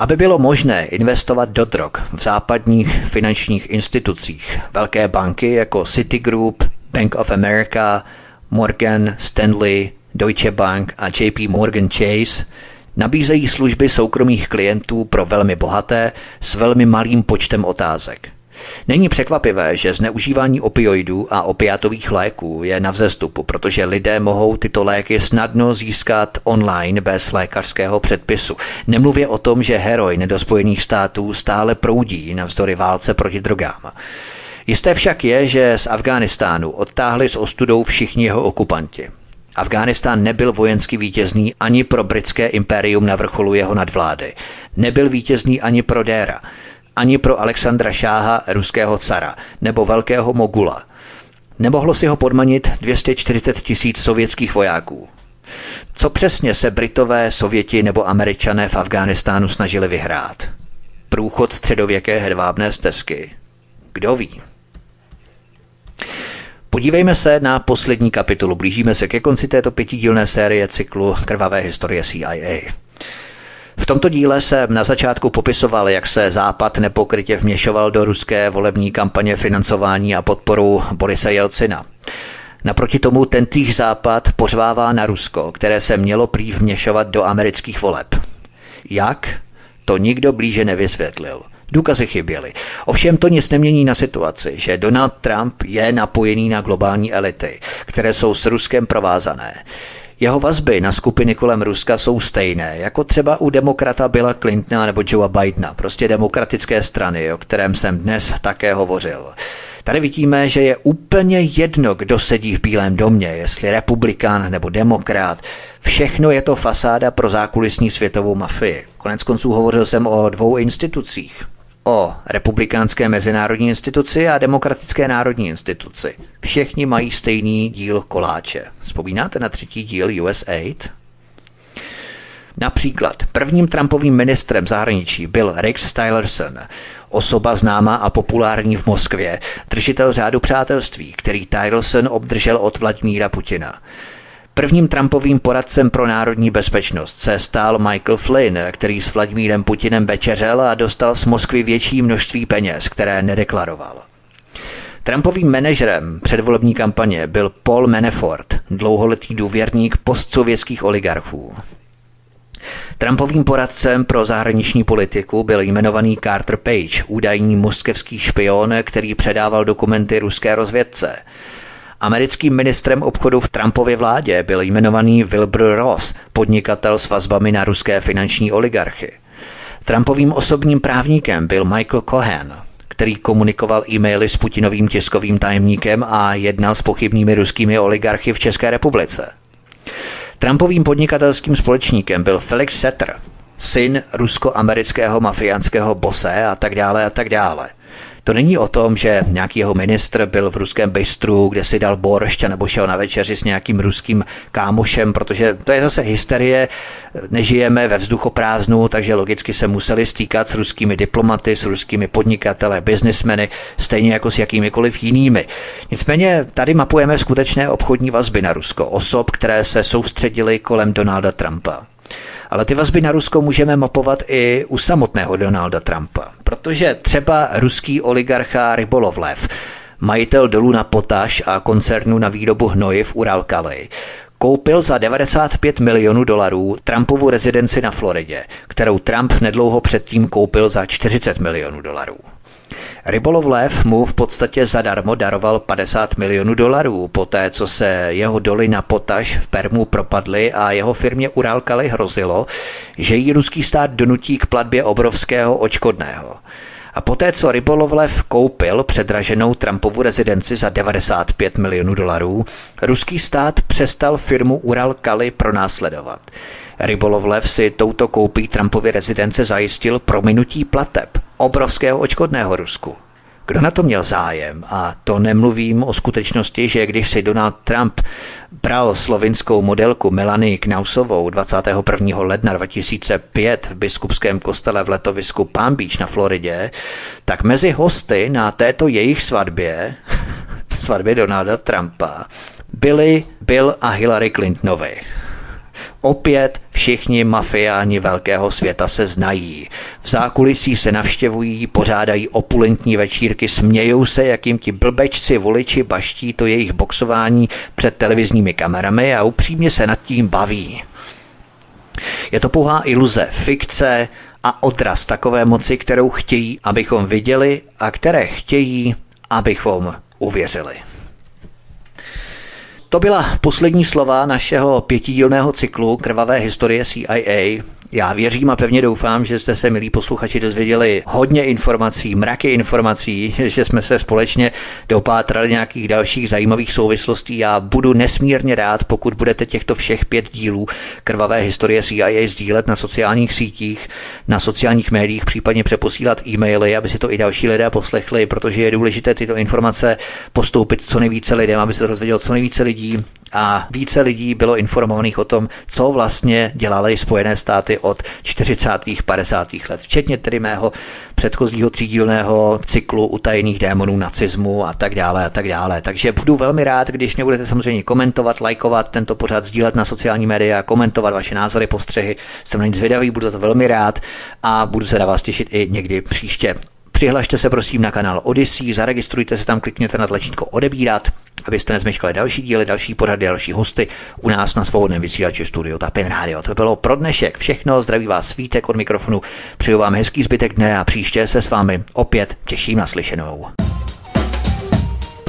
Aby bylo možné investovat do drog v západních finančních institucích, velké banky jako Citigroup, Bank of America, Morgan, Stanley, Deutsche Bank a JP Morgan Chase nabízejí služby soukromých klientů pro velmi bohaté s velmi malým počtem otázek – Není překvapivé, že zneužívání opioidů a opiátových léků je na vzestupu, protože lidé mohou tyto léky snadno získat online bez lékařského předpisu. Nemluvě o tom, že heroin do Spojených států stále proudí navzdory válce proti drogám. Jisté však je, že z Afghánistánu odtáhli s ostudou všichni jeho okupanti. Afghánistán nebyl vojensky vítězný ani pro britské impérium na vrcholu jeho nadvlády. Nebyl vítězný ani pro Déra ani pro Alexandra Šáha, ruského cara, nebo velkého mogula. Nemohlo si ho podmanit 240 tisíc sovětských vojáků. Co přesně se Britové, Sověti nebo Američané v Afghánistánu snažili vyhrát? Průchod středověké hedvábné stezky. Kdo ví? Podívejme se na poslední kapitolu. Blížíme se ke konci této pětidílné série cyklu Krvavé historie CIA. V tomto díle se na začátku popisoval, jak se Západ nepokrytě vměšoval do ruské volební kampaně financování a podporu Borise Jelcina. Naproti tomu tentýž Západ pořvává na Rusko, které se mělo prý vměšovat do amerických voleb. Jak? to nikdo blíže nevysvětlil. Důkazy chyběly. Ovšem to nic nemění na situaci, že Donald Trump je napojený na globální elity, které jsou s Ruskem provázané. Jeho vazby na skupiny kolem Ruska jsou stejné, jako třeba u demokrata Billa Clintona nebo Joea Bidena, prostě demokratické strany, o kterém jsem dnes také hovořil. Tady vidíme, že je úplně jedno, kdo sedí v Bílém domě, jestli republikán nebo demokrat. Všechno je to fasáda pro zákulisní světovou mafii. Konec konců hovořil jsem o dvou institucích o republikánské mezinárodní instituci a demokratické národní instituci. Všichni mají stejný díl koláče. Vzpomínáte na třetí díl USAID? Například prvním Trumpovým ministrem zahraničí byl Rex Tillerson, osoba známá a populární v Moskvě, držitel řádu přátelství, který Tillerson obdržel od Vladimíra Putina. Prvním Trumpovým poradcem pro národní bezpečnost se stál Michael Flynn, který s Vladimírem Putinem večeřel a dostal z Moskvy větší množství peněz, které nedeklaroval. Trumpovým manažerem předvolební kampaně byl Paul Manafort, dlouholetý důvěrník postsovětských oligarchů. Trumpovým poradcem pro zahraniční politiku byl jmenovaný Carter Page, údajný moskevský špion, který předával dokumenty ruské rozvědce – Americkým ministrem obchodu v Trumpově vládě byl jmenovaný Wilbur Ross, podnikatel s vazbami na ruské finanční oligarchy. Trumpovým osobním právníkem byl Michael Cohen, který komunikoval e-maily s Putinovým tiskovým tajemníkem a jednal s pochybnými ruskými oligarchy v České republice. Trumpovým podnikatelským společníkem byl Felix Setter, syn rusko-amerického mafiánského bose a tak dále a tak dále – to není o tom, že nějaký jeho ministr byl v ruském bistru, kde si dal boršť nebo šel na večeři s nějakým ruským kámošem, protože to je zase hysterie, nežijeme ve vzduchoprázdnu, takže logicky se museli stýkat s ruskými diplomaty, s ruskými podnikateli, biznismeny, stejně jako s jakýmikoliv jinými. Nicméně tady mapujeme skutečné obchodní vazby na Rusko, osob, které se soustředily kolem Donalda Trumpa. Ale ty vazby na Rusko můžeme mapovat i u samotného Donalda Trumpa, protože třeba ruský oligarcha Rybolovlev, majitel dolů na potaž a koncernu na výrobu hnojiv Uralkali, koupil za 95 milionů dolarů Trumpovu rezidenci na Floridě, kterou Trump nedlouho předtím koupil za 40 milionů dolarů. Rybolov Lev mu v podstatě zadarmo daroval 50 milionů dolarů, poté co se jeho doly na potaž v Permu propadly a jeho firmě Uralkali hrozilo, že jí ruský stát donutí k platbě obrovského očkodného. A poté, co Rybolovlev koupil předraženou Trumpovu rezidenci za 95 milionů dolarů, ruský stát přestal firmu Uralkali pronásledovat. Rybolovlev si touto koupí Trumpovy rezidence zajistil prominutí plateb obrovského očkodného Rusku. Kdo na to měl zájem? A to nemluvím o skutečnosti, že když si Donald Trump bral slovinskou modelku Melanie Knausovou 21. ledna 2005 v biskupském kostele v letovisku Palm Beach na Floridě, tak mezi hosty na této jejich svatbě, svatbě Donalda Trumpa, byli Bill a Hillary Clintonovi. Opět všichni mafiáni velkého světa se znají. V zákulisí se navštěvují, pořádají opulentní večírky, smějou se, jakým ti blbečci voliči baští to jejich boxování před televizními kamerami a upřímně se nad tím baví. Je to pouhá iluze, fikce a odraz takové moci, kterou chtějí, abychom viděli a které chtějí, abychom uvěřili. To byla poslední slova našeho pětidílného cyklu Krvavé historie CIA. Já věřím a pevně doufám, že jste se, milí posluchači, dozvěděli hodně informací, mraky informací, že jsme se společně dopátrali nějakých dalších zajímavých souvislostí. Já budu nesmírně rád, pokud budete těchto všech pět dílů krvavé historie CIA sdílet na sociálních sítích, na sociálních médiích, případně přeposílat e-maily, aby si to i další lidé poslechli, protože je důležité tyto informace postoupit co nejvíce lidem, aby se to dozvědělo co nejvíce lidí a více lidí bylo informovaných o tom, co vlastně dělaly Spojené státy od 40. 50. let, včetně tedy mého předchozího třídílného cyklu utajených démonů nacismu a tak dále a tak dále. Takže budu velmi rád, když mě budete samozřejmě komentovat, lajkovat tento pořad, sdílet na sociální média, komentovat vaše názory, postřehy. Jsem na nic zvědavý, budu to velmi rád a budu se na vás těšit i někdy příště. Přihlašte se prosím na kanál Odyssey, zaregistrujte se tam, klikněte na tlačítko odebírat abyste nezmeškali další díly, další pořady, další hosty u nás na svobodném vysílači Studio Tapin Radio. To bylo pro dnešek všechno. Zdraví vás svítek od mikrofonu. Přeju vám hezký zbytek dne a příště se s vámi opět těším na slyšenou.